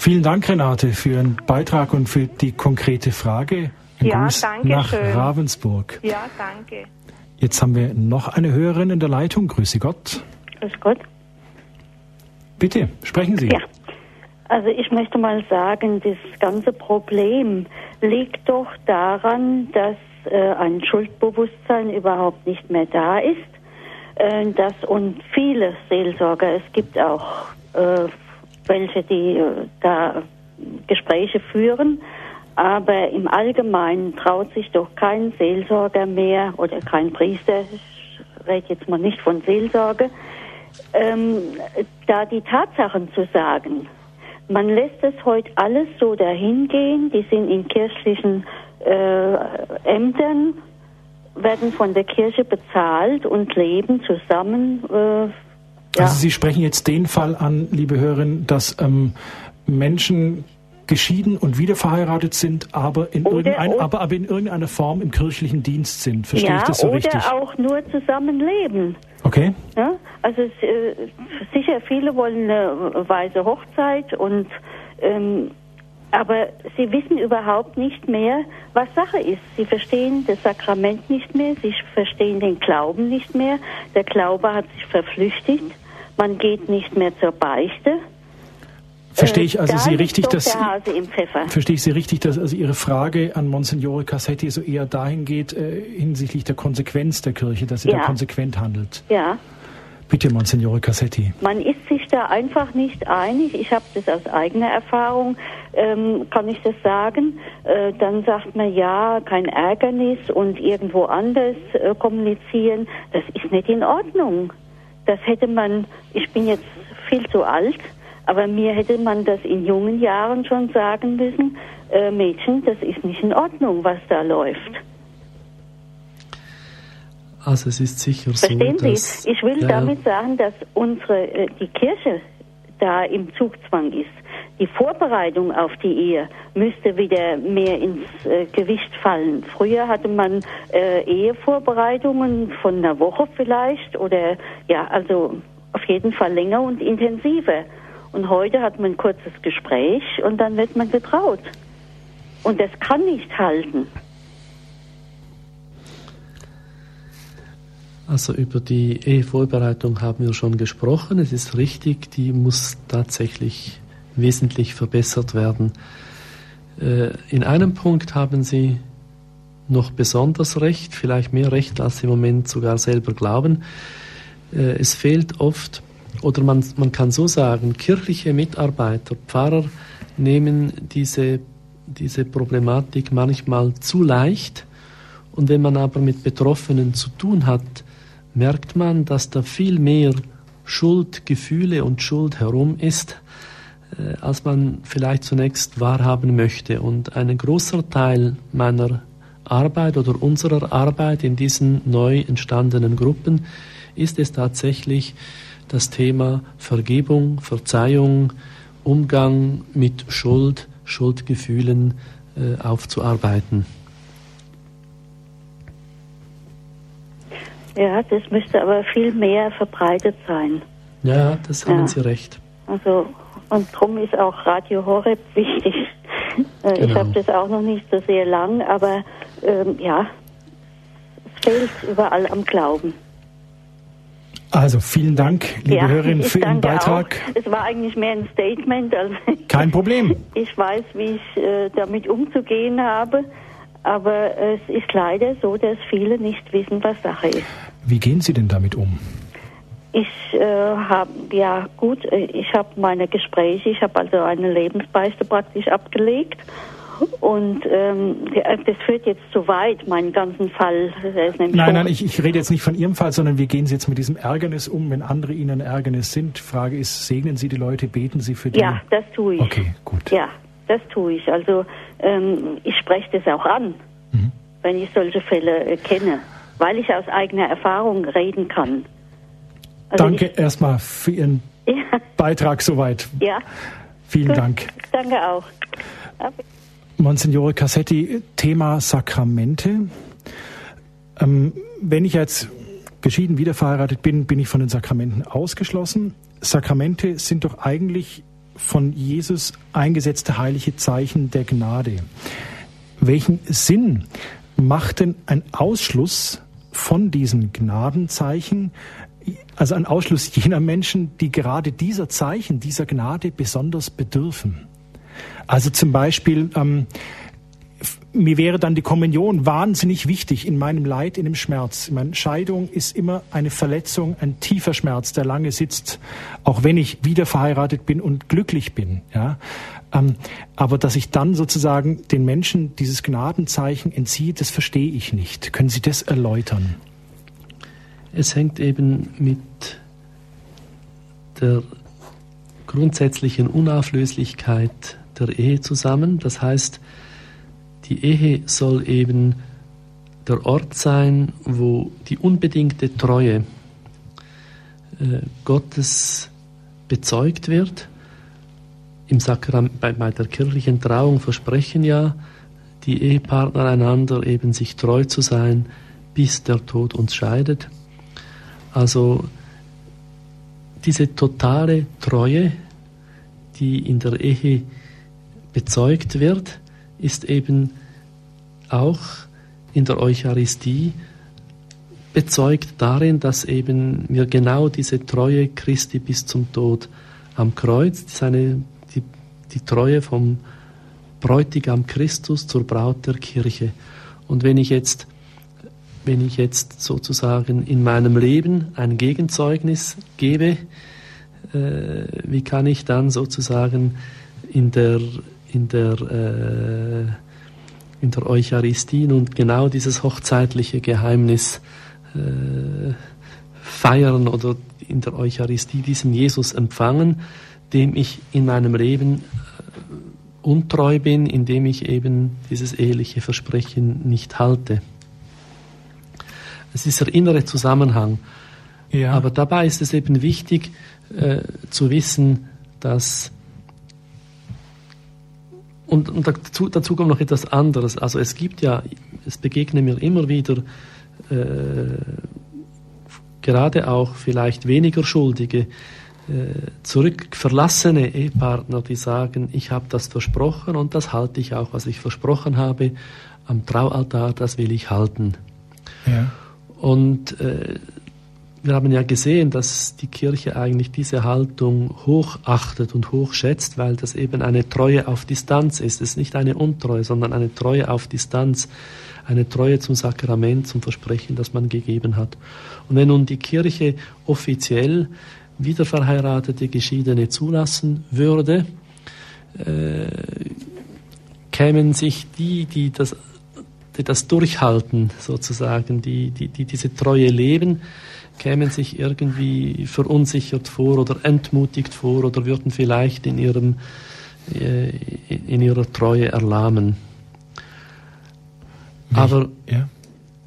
Vielen Dank, Renate, für Ihren Beitrag und für die konkrete Frage. Ein Ja, Gruß danke nach schön. Ravensburg. Ja, danke. Jetzt haben wir noch eine Hörerin in der Leitung. Grüße Gott. Grüß Gott. Bitte, sprechen Sie. Ja. Also ich möchte mal sagen, das ganze Problem liegt doch daran, dass äh, ein Schuldbewusstsein überhaupt nicht mehr da ist. Äh, dass und viele Seelsorger, es gibt auch äh, welche, die äh, da Gespräche führen, aber im Allgemeinen traut sich doch kein Seelsorger mehr oder kein Priester, ich rede jetzt mal nicht von Seelsorge, ähm, da die Tatsachen zu sagen. Man lässt es heute alles so dahingehen, die sind in kirchlichen äh, Ämtern, werden von der Kirche bezahlt und leben zusammen. Äh, ja. Also Sie sprechen jetzt den Fall an, liebe Hörerin, dass ähm, Menschen geschieden und wieder verheiratet sind, aber in, Oder- oder- aber, aber in irgendeiner Form im kirchlichen Dienst sind. Verstehe ja, ich das so oder richtig? auch nur zusammenleben. Okay. Ja? Also es, äh, sicher, viele wollen eine weise Hochzeit und ähm, aber sie wissen überhaupt nicht mehr, was Sache ist. Sie verstehen das Sakrament nicht mehr, sie verstehen den Glauben nicht mehr. Der Glaube hat sich verflüchtigt. Man geht nicht mehr zur Beichte. Verstehe Äh, ich also da Sie richtig, dass verstehe ich Sie richtig, dass also Ihre Frage an Monsignore Cassetti so eher dahin geht äh, hinsichtlich der Konsequenz der Kirche, dass sie Ja. da konsequent handelt. Ja. Bitte, Monsignore Cassetti. Man ist sich da einfach nicht einig. Ich habe das aus eigener Erfahrung, ähm, kann ich das sagen. Äh, dann sagt man ja, kein Ärgernis und irgendwo anders äh, kommunizieren. Das ist nicht in Ordnung. Das hätte man, ich bin jetzt viel zu alt, aber mir hätte man das in jungen Jahren schon sagen müssen, äh, Mädchen, das ist nicht in Ordnung, was da läuft. Also es ist sicher so, Verstehen. Sie? Ich will Ja, damit sagen, dass unsere äh, die Kirche da im Zugzwang ist. Die Vorbereitung auf die Ehe müsste wieder mehr ins äh, Gewicht fallen. Früher hatte man äh, Ehevorbereitungen von einer Woche vielleicht oder ja, also auf jeden Fall länger und intensiver. Und heute hat man ein kurzes Gespräch und dann wird man getraut. Und das kann nicht halten. Also über die Ehevorbereitung haben wir schon gesprochen. Es ist richtig, die muss tatsächlich wesentlich verbessert werden. Äh, In einem Punkt haben Sie noch besonders recht, vielleicht mehr recht, als Sie im Moment sogar selber glauben. Äh, Es fehlt oft, oder man, man kann so sagen, kirchliche Mitarbeiter, Pfarrer nehmen diese, diese Problematik manchmal zu leicht. Und wenn man aber mit Betroffenen zu tun hat, merkt man, dass da viel mehr Schuldgefühle und Schuld herum ist, äh, als man vielleicht zunächst wahrhaben möchte. Und ein großer Teil meiner Arbeit oder unserer Arbeit in diesen neu entstandenen Gruppen ist es tatsächlich das Thema Vergebung, Verzeihung, Umgang mit Schuld, Schuldgefühlen äh, aufzuarbeiten. Ja, das müsste aber viel mehr verbreitet sein. Ja, das haben Ja. Sie recht. Also, und darum ist auch Radio Horeb wichtig. Äh, Ich Genau. habe das auch noch nicht so sehr lang, aber ähm, ja, es fehlt überall am Glauben. Also vielen Dank, liebe ja, Hörerin, ich für Ihren Beitrag. Auch. Es war eigentlich mehr ein Statement, als Kein Problem. ich weiß, wie ich äh, damit umzugehen habe. Aber es ist leider so, dass viele nicht wissen, was Sache ist. Wie gehen Sie denn damit um? Ich äh, habe, ja gut, äh, ich habe meine Gespräche, ich habe also eine Lebensbeichte praktisch abgelegt. Und ähm, das führt jetzt zu weit, meinen ganzen Fall. Nein, nein, ich, ich rede jetzt nicht von Ihrem Fall, sondern wie gehen Sie jetzt mit diesem Ärgernis um, wenn andere Ihnen Ärgernis sind? Frage ist, segnen Sie die Leute, beten Sie für die? Ja, das tue ich. Okay, gut. Ja, das tue ich. Also ähm, ich spreche das auch an, Mhm. wenn ich solche Fälle äh, kenne, weil ich aus eigener Erfahrung reden kann. Also Danke erstmal für Ihren ja, Beitrag soweit. ja, Vielen gut. Dank. Danke auch. Monsignore Cassetti, Thema Sakramente. Ähm, wenn ich jetzt geschieden wieder verheiratet bin, bin ich von den Sakramenten ausgeschlossen. Sakramente sind doch eigentlich von Jesus eingesetzte heilige Zeichen der Gnade. Welchen Sinn macht denn ein Ausschluss von diesen Gnadenzeichen, also ein Ausschluss jener Menschen, die gerade dieser Zeichen, dieser Gnade besonders bedürfen? Also zum Beispiel, ähm, mir wäre dann die Kommunion wahnsinnig wichtig in meinem Leid, in dem Schmerz. Meine Scheidung ist immer eine Verletzung, ein tiefer Schmerz, der lange sitzt, auch wenn ich wieder verheiratet bin und glücklich bin. Ja, ähm, aber dass ich dann sozusagen den Menschen dieses Gnadenzeichen entziehe, das verstehe ich nicht. Können Sie das erläutern? Es hängt eben mit der grundsätzlichen Unauflöslichkeit der Ehe zusammen. Das heißt, die Ehe soll eben der Ort sein, wo die unbedingte Treue äh, Gottes bezeugt wird. Im Sakram bei, bei der kirchlichen Trauung versprechen ja die Ehepartner einander eben sich treu zu sein, bis der Tod uns scheidet. Also diese totale Treue, die in der Ehe bezeugt wird, ist eben auch in der Eucharistie bezeugt darin, dass eben wir genau diese Treue Christi bis zum Tod am Kreuz, seine, die, Treue vom Bräutigam Christus zur Braut der Kirche. Und wenn ich jetzt, wenn ich jetzt sozusagen in meinem Leben ein Gegenzeugnis gebe, äh, wie kann ich dann sozusagen in der, in der äh, in der Eucharistie und genau dieses hochzeitliche Geheimnis äh, feiern oder in der Eucharistie diesen Jesus empfangen, dem ich in meinem Leben äh, untreu bin, indem ich eben dieses eheliche Versprechen nicht halte. Es ist der innere Zusammenhang. Ja. Aber dabei ist es eben wichtig äh, zu wissen, dass und, und dazu, dazu, kommt noch etwas anderes. Also es gibt ja, es begegnen mir immer wieder äh, gerade auch vielleicht weniger Schuldige, zurückverlassene Ehepartner, die sagen, ich habe das versprochen und das halte ich auch, was ich versprochen habe am Traualtar, das will ich halten. Ja. Und äh, wir haben ja gesehen, dass die Kirche eigentlich diese Haltung hochachtet und hochschätzt, weil das eben eine Treue auf Distanz ist. Es ist nicht eine Untreue, sondern eine Treue auf Distanz, eine Treue zum Sakrament, zum Versprechen, das man gegeben hat. Und wenn nun die Kirche offiziell wiederverheiratete Geschiedene zulassen würde, äh, kämen sich die, die das, die das durchhalten, sozusagen, die, die, die diese Treue leben, kämen sich irgendwie verunsichert vor oder entmutigt vor oder würden vielleicht in, ihrem, äh, in ihrer Treue erlahmen. Aber, ja.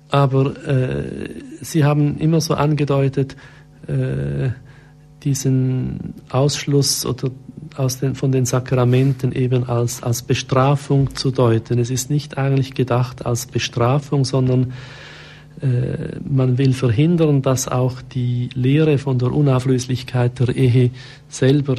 aber äh, Sie haben immer so angedeutet, äh, diesen Ausschluss oder aus den, von den Sakramenten eben als, als Bestrafung zu deuten. Es ist nicht eigentlich gedacht als Bestrafung, sondern äh, man will verhindern, dass auch die Lehre von der Unauflöslichkeit der Ehe selber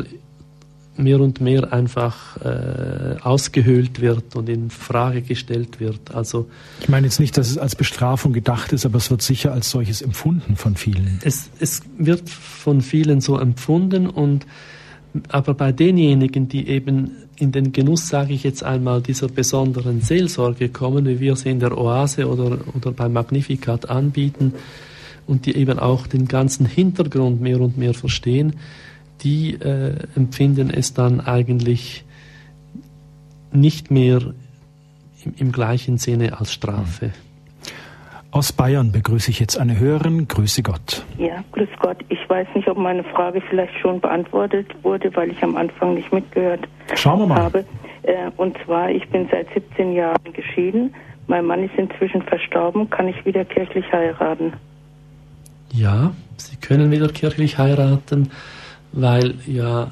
mehr und mehr einfach äh, ausgehöhlt wird und in Frage gestellt wird. Also ich meine jetzt nicht, dass es als Bestrafung gedacht ist, aber es wird sicher als solches empfunden von vielen. Es, es wird von vielen so empfunden und aber bei denjenigen, die eben in den Genuss, sage ich jetzt einmal, dieser besonderen Seelsorge kommen, wie wir sie in der Oase oder, oder beim Magnificat anbieten und die eben auch den ganzen Hintergrund mehr und mehr verstehen, die äh, empfinden es dann eigentlich nicht mehr im, im gleichen Sinne als Strafe. Aus Bayern begrüße ich jetzt eine Hörerin. Grüße Gott. Ja, grüß Gott. Ich weiß nicht, ob meine Frage vielleicht schon beantwortet wurde, weil ich am Anfang nicht mitgehört Schauen wir mal. habe. Äh, und zwar, ich bin seit 17 Jahren geschieden. Mein Mann ist inzwischen verstorben. Kann ich wieder kirchlich heiraten? Ja, Sie können wieder kirchlich heiraten, weil ja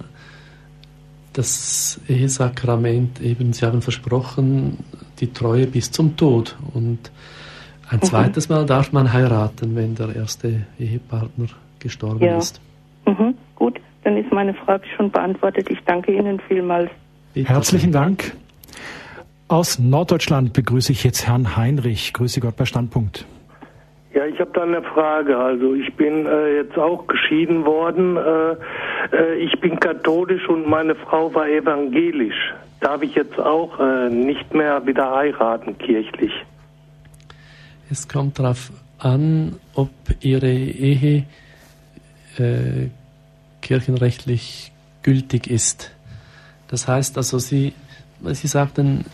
das Ehesakrament eben, Sie haben versprochen, die Treue bis zum Tod. Und ein mhm. zweites Mal darf man heiraten, wenn der erste Ehepartner gestorben ja. ist. Mhm. Gut, dann ist meine Frage schon beantwortet. Ich danke Ihnen vielmals. Bitte. Herzlichen Dank. Aus Norddeutschland begrüße ich jetzt Herrn Heinrich. Grüße Gott bei Standpunkt. Ja, ich habe da eine Frage. Also ich bin äh, jetzt auch geschieden worden. Äh, äh, ich bin katholisch und meine Frau war evangelisch. Darf ich jetzt auch äh, nicht mehr wieder heiraten kirchlich? Es kommt darauf an, ob Ihre Ehe äh, kirchenrechtlich gültig ist. Das heißt also, Sie, Sie sagten,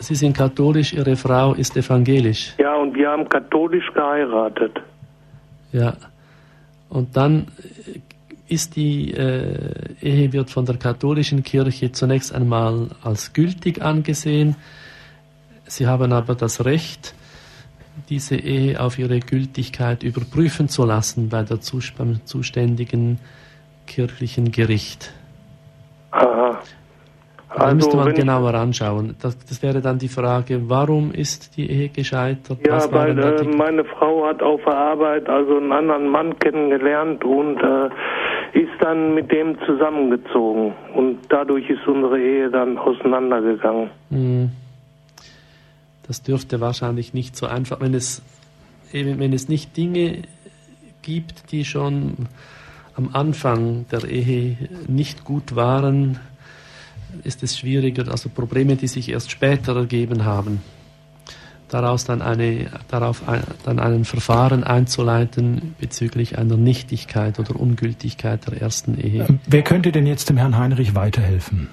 Sie sind katholisch, Ihre Frau ist evangelisch. Ja, und wir haben katholisch geheiratet. Ja. Und dann ist die äh, Ehe wird von der katholischen Kirche zunächst einmal als gültig angesehen. Sie haben aber das Recht, diese Ehe auf ihre Gültigkeit überprüfen zu lassen bei der beim zuständigen kirchlichen Gericht. Aha. Also da müsste man genauer anschauen. Das, das, wäre dann die Frage, warum ist die Ehe gescheitert? Ja, weil äh, meine Frau hat auf der Arbeit also einen anderen Mann kennengelernt und äh, ist dann mit dem zusammengezogen. Und dadurch ist unsere Ehe dann auseinandergegangen. Mhm. Das dürfte wahrscheinlich nicht so einfach, wenn es, wenn es nicht Dinge gibt, die schon am Anfang der Ehe nicht gut waren, ist es schwieriger, also Probleme, die sich erst später ergeben haben, daraus dann eine, darauf ein, dann ein Verfahren einzuleiten bezüglich einer Nichtigkeit oder Ungültigkeit der ersten Ehe. Wer könnte denn jetzt dem Herrn Heinrich weiterhelfen?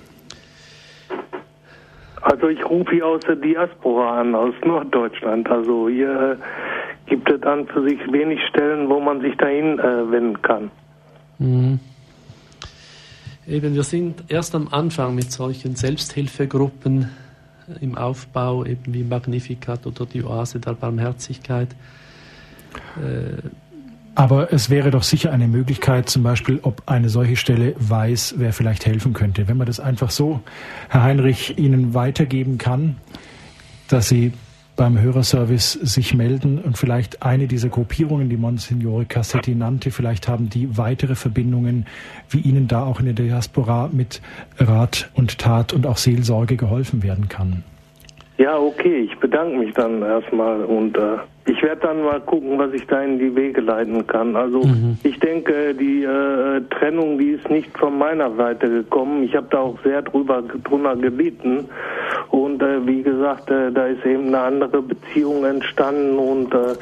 Also ich rufe hier aus der Diaspora an, aus Norddeutschland. Also hier gibt es an für sich wenig Stellen, wo man sich dahin äh, wenden kann. Mhm. Eben, wir sind erst am Anfang mit solchen Selbsthilfegruppen im Aufbau, eben wie Magnificat oder die Oase der Barmherzigkeit. Äh, aber es wäre doch sicher eine Möglichkeit, zum Beispiel, ob eine solche Stelle weiß, wer vielleicht helfen könnte. Wenn man das einfach so, Herr Heinrich, Ihnen weitergeben kann, dass Sie beim Hörerservice sich melden und vielleicht eine dieser Gruppierungen, die Monsignore Cassetti nannte, vielleicht haben die weitere Verbindungen, wie Ihnen da auch in der Diaspora mit Rat und Tat und auch Seelsorge geholfen werden kann. Ja, okay, ich bedanke mich dann erstmal und äh, ich werde dann mal gucken, was ich da in die Wege leiten kann. Also mhm. ich denke, die äh, Trennung, die ist nicht von meiner Seite gekommen. Ich habe da auch sehr drüber drunter gebeten und äh, wie gesagt, äh, da ist eben eine andere Beziehung entstanden und äh,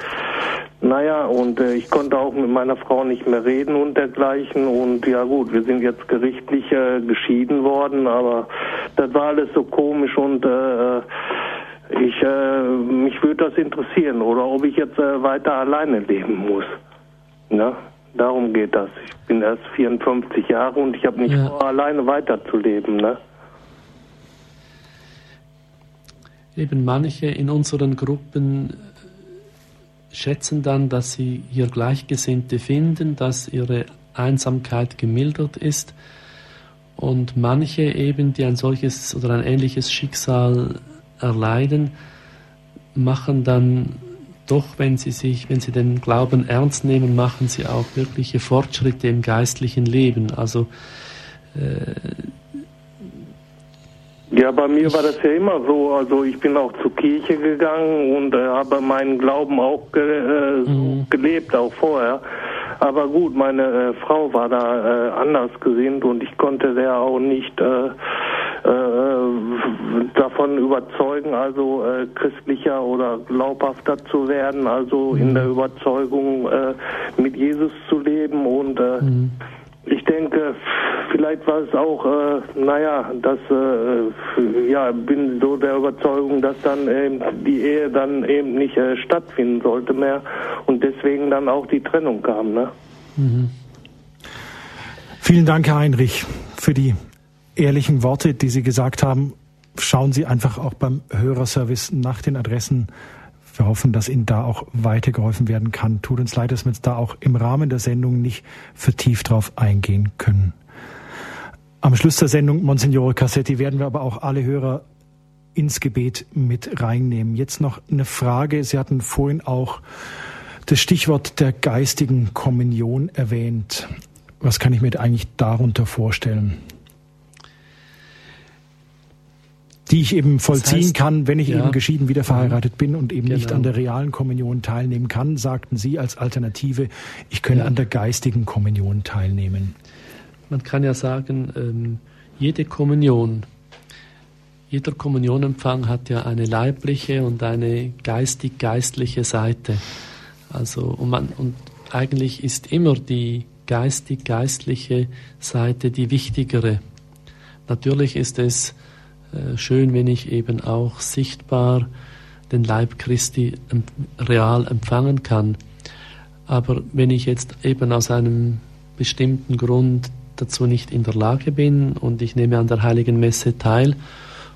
naja, und äh, ich konnte auch mit meiner Frau nicht mehr reden und dergleichen. Und ja gut, wir sind jetzt gerichtlich äh, geschieden worden, aber das war alles so komisch und äh, ich, äh, mich würde das interessieren oder ob ich jetzt äh, weiter alleine leben muss. Ne? Darum geht das. Ich bin erst 54 Jahre und ich habe nicht ja. vor, alleine weiterzuleben. Ne? Eben manche in unseren Gruppen schätzen dann, dass sie hier Gleichgesinnte finden, dass ihre Einsamkeit gemildert ist und manche eben, die ein solches oder ein ähnliches Schicksal erleiden, machen dann doch, wenn sie sich, wenn sie den Glauben ernst nehmen, machen sie auch wirkliche Fortschritte im geistlichen Leben. Also äh, ja, bei mir war das ja immer so. Also ich bin auch zur Kirche gegangen und äh, habe meinen Glauben auch ge äh, mhm. gelebt, auch vorher. Aber gut, meine äh, Frau war da äh, anders gesinnt und ich konnte der auch nicht äh, äh, davon überzeugen, also äh, christlicher oder glaubhafter zu werden, also in mhm. der Überzeugung äh, mit Jesus zu leben und mhm. Ich denke, vielleicht war es auch, äh, naja, dass äh, ja bin so der Überzeugung, dass dann eben die Ehe dann eben nicht äh, stattfinden sollte mehr und deswegen dann auch die Trennung kam, ne? Mhm. Vielen Dank, Herr Heinrich, für die ehrlichen Worte, die Sie gesagt haben. Schauen Sie einfach auch beim Hörerservice nach den Adressen. Wir hoffen, dass Ihnen da auch weitergeholfen werden kann. Tut uns leid, dass wir jetzt da auch im Rahmen der Sendung nicht vertieft drauf eingehen können. Am Schluss der Sendung, Monsignore Cassetti, werden wir aber auch alle Hörer ins Gebet mit reinnehmen. Jetzt noch eine Frage. Sie hatten vorhin auch das Stichwort der geistigen Kommunion erwähnt. Was kann ich mir eigentlich darunter vorstellen? Die ich eben vollziehen das heißt, kann, wenn ich ja, eben geschieden wieder verheiratet bin und eben genau. nicht an der realen Kommunion teilnehmen kann, sagten Sie als Alternative, ich könne ja. an der geistigen Kommunion teilnehmen. Man kann ja sagen, ähm, jede Kommunion, jeder Kommunionempfang hat ja eine leibliche und eine geistig-geistliche Seite. Also und, man, und eigentlich ist immer die geistig-geistliche Seite die wichtigere. Natürlich ist es schön, wenn ich eben auch sichtbar den Leib Christi real empfangen kann. Aber wenn ich jetzt eben aus einem bestimmten Grund dazu nicht in der Lage bin und ich nehme an der heiligen Messe teil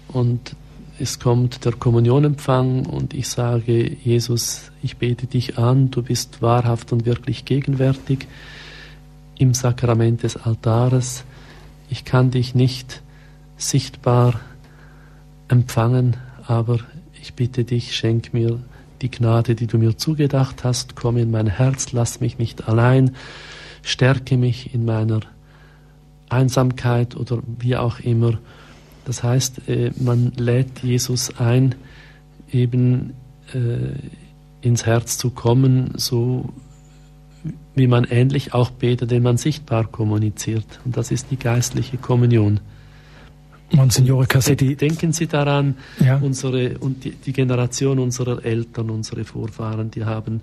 und es kommt der Kommunionempfang und ich sage, Jesus, ich bete dich an, du bist wahrhaft und wirklich gegenwärtig im Sakrament des Altares. Ich kann dich nicht sichtbar empfangen, aber ich bitte dich, schenk mir die Gnade, die du mir zugedacht hast, komm in mein Herz, lass mich nicht allein, stärke mich in meiner Einsamkeit oder wie auch immer. Das heißt, äh, man lädt Jesus ein, eben äh, ins Herz zu kommen, so wie man ähnlich auch betet, den man sichtbar kommuniziert. Und das ist die geistliche Kommunion. Monsignore Cassetti. Denken Sie daran, ja. unsere und die, die, Generation unserer Eltern, unsere Vorfahren, die haben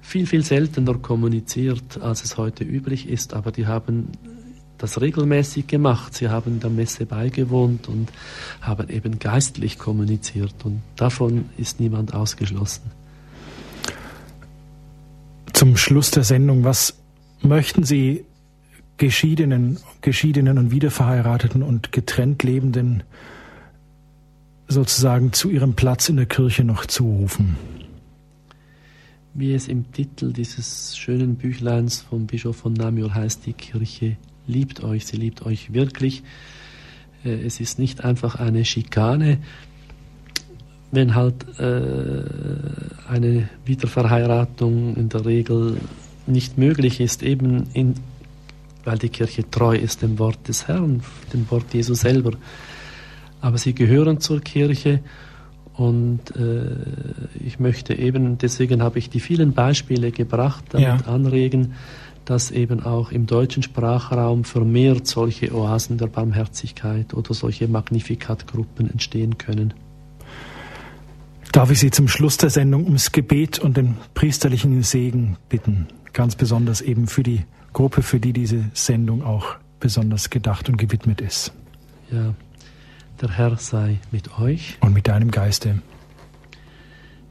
viel, viel seltener kommuniziert, als es heute üblich ist, aber die haben das regelmäßig gemacht. Sie haben der Messe beigewohnt und haben eben geistlich kommuniziert und davon ist niemand ausgeschlossen. Zum Schluss der Sendung, was möchten Sie Geschiedenen, Geschiedenen und Wiederverheirateten und getrennt Lebenden sozusagen zu ihrem Platz in der Kirche noch zurufen? Wie es im Titel dieses schönen Büchleins vom Bischof von Namur heißt, die Kirche liebt euch, sie liebt euch wirklich. Äh, es ist nicht einfach eine Schikane, wenn halt äh, eine Wiederverheiratung in der Regel nicht möglich ist, eben in, weil die Kirche treu ist dem Wort des Herrn, dem Wort Jesu selber. Aber sie gehören zur Kirche und äh, ich möchte eben, deswegen habe ich die vielen Beispiele gebracht, damit ja. anregen, dass eben auch im deutschen Sprachraum vermehrt solche Oasen der Barmherzigkeit oder solche Magnificat-Gruppen entstehen können. Darf ich Sie zum Schluss der Sendung ums Gebet und den priesterlichen Segen bitten? Ganz besonders eben für die Gruppe, für die diese Sendung auch besonders gedacht und gewidmet ist. Ja, der Herr sei mit euch. Und mit deinem Geiste.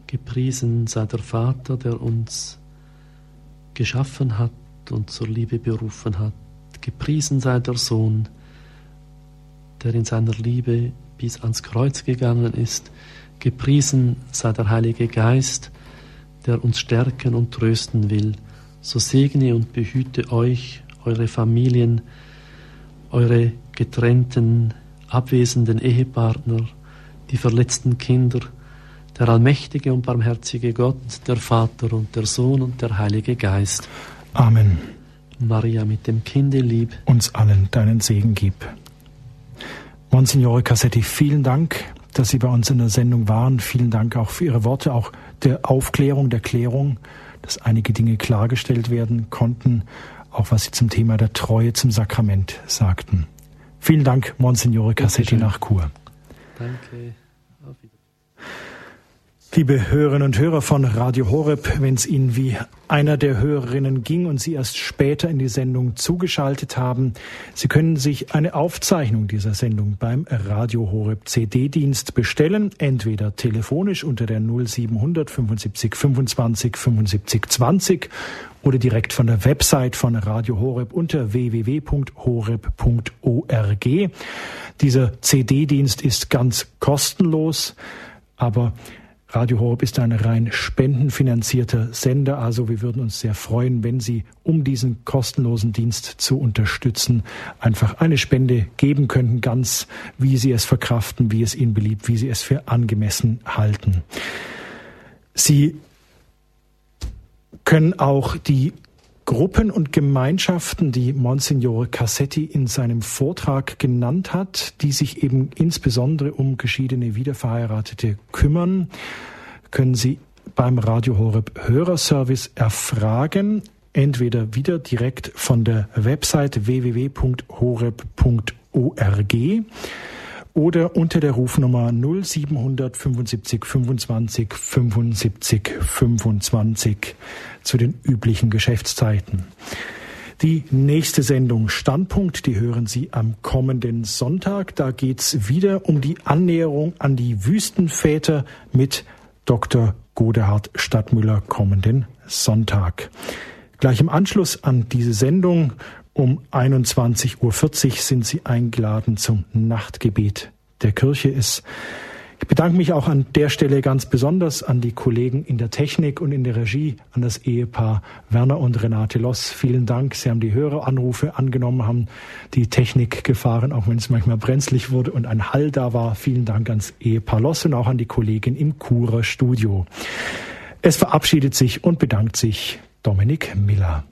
Gepriesen sei der Vater, der uns geschaffen hat und zur Liebe berufen hat. Gepriesen sei der Sohn, der in seiner Liebe bis ans Kreuz gegangen ist. Gepriesen sei der Heilige Geist, der uns stärken und trösten will. So segne und behüte euch, eure Familien, eure getrennten, abwesenden Ehepartner, die verletzten Kinder, der allmächtige und barmherzige Gott, der Vater und der Sohn und der Heilige Geist. Amen. Maria mit dem Kinde lieb. Uns allen deinen Segen gib. Monsignore Cassetti, vielen Dank dass Sie bei uns in der Sendung waren. Vielen Dank auch für Ihre Worte, auch der Aufklärung, der Klärung, dass einige Dinge klargestellt werden konnten, auch was Sie zum Thema der Treue zum Sakrament sagten. Vielen Dank, Monsignore Cassetti nach Chur. Danke. Liebe Hörerinnen und Hörer von Radio Horeb, wenn es Ihnen wie einer der Hörerinnen ging und Sie erst später in die Sendung zugeschaltet haben, Sie können sich eine Aufzeichnung dieser Sendung beim Radio Horeb CD-Dienst bestellen, entweder telefonisch unter der 0700 75 25 75 20 oder direkt von der Website von Radio Horeb unter www.horeb.org. Dieser CD-Dienst ist ganz kostenlos, aber Radio Horeb ist ein rein spendenfinanzierter Sender, also wir würden uns sehr freuen, wenn Sie, um diesen kostenlosen Dienst zu unterstützen, einfach eine Spende geben könnten, ganz wie Sie es verkraften, wie es Ihnen beliebt, wie Sie es für angemessen halten. Sie können auch die Gruppen und Gemeinschaften, die Monsignore Cassetti in seinem Vortrag genannt hat, die sich eben insbesondere um geschiedene Wiederverheiratete kümmern, können Sie beim Radio Horeb Hörerservice erfragen, entweder wieder direkt von der Website www.horeb.org oder unter der Rufnummer 0775 25 75 25 zu den üblichen Geschäftszeiten. Die nächste Sendung Standpunkt, die hören Sie am kommenden Sonntag. Da geht's wieder um die Annäherung an die Wüstenväter mit Dr. Godehard Stadtmüller kommenden Sonntag. Gleich im Anschluss an diese Sendung um 21.40 Uhr sind Sie eingeladen zum Nachtgebet der Kirche ist. Ich bedanke mich auch an der Stelle ganz besonders an die Kollegen in der Technik und in der Regie, an das Ehepaar Werner und Renate Loss. Vielen Dank. Sie haben die Höreranrufe angenommen, haben die Technik gefahren, auch wenn es manchmal brenzlig wurde und ein Hall da war. Vielen Dank ans Ehepaar Loss und auch an die Kollegin im Kurer Studio. Es verabschiedet sich und bedankt sich Dominik Miller.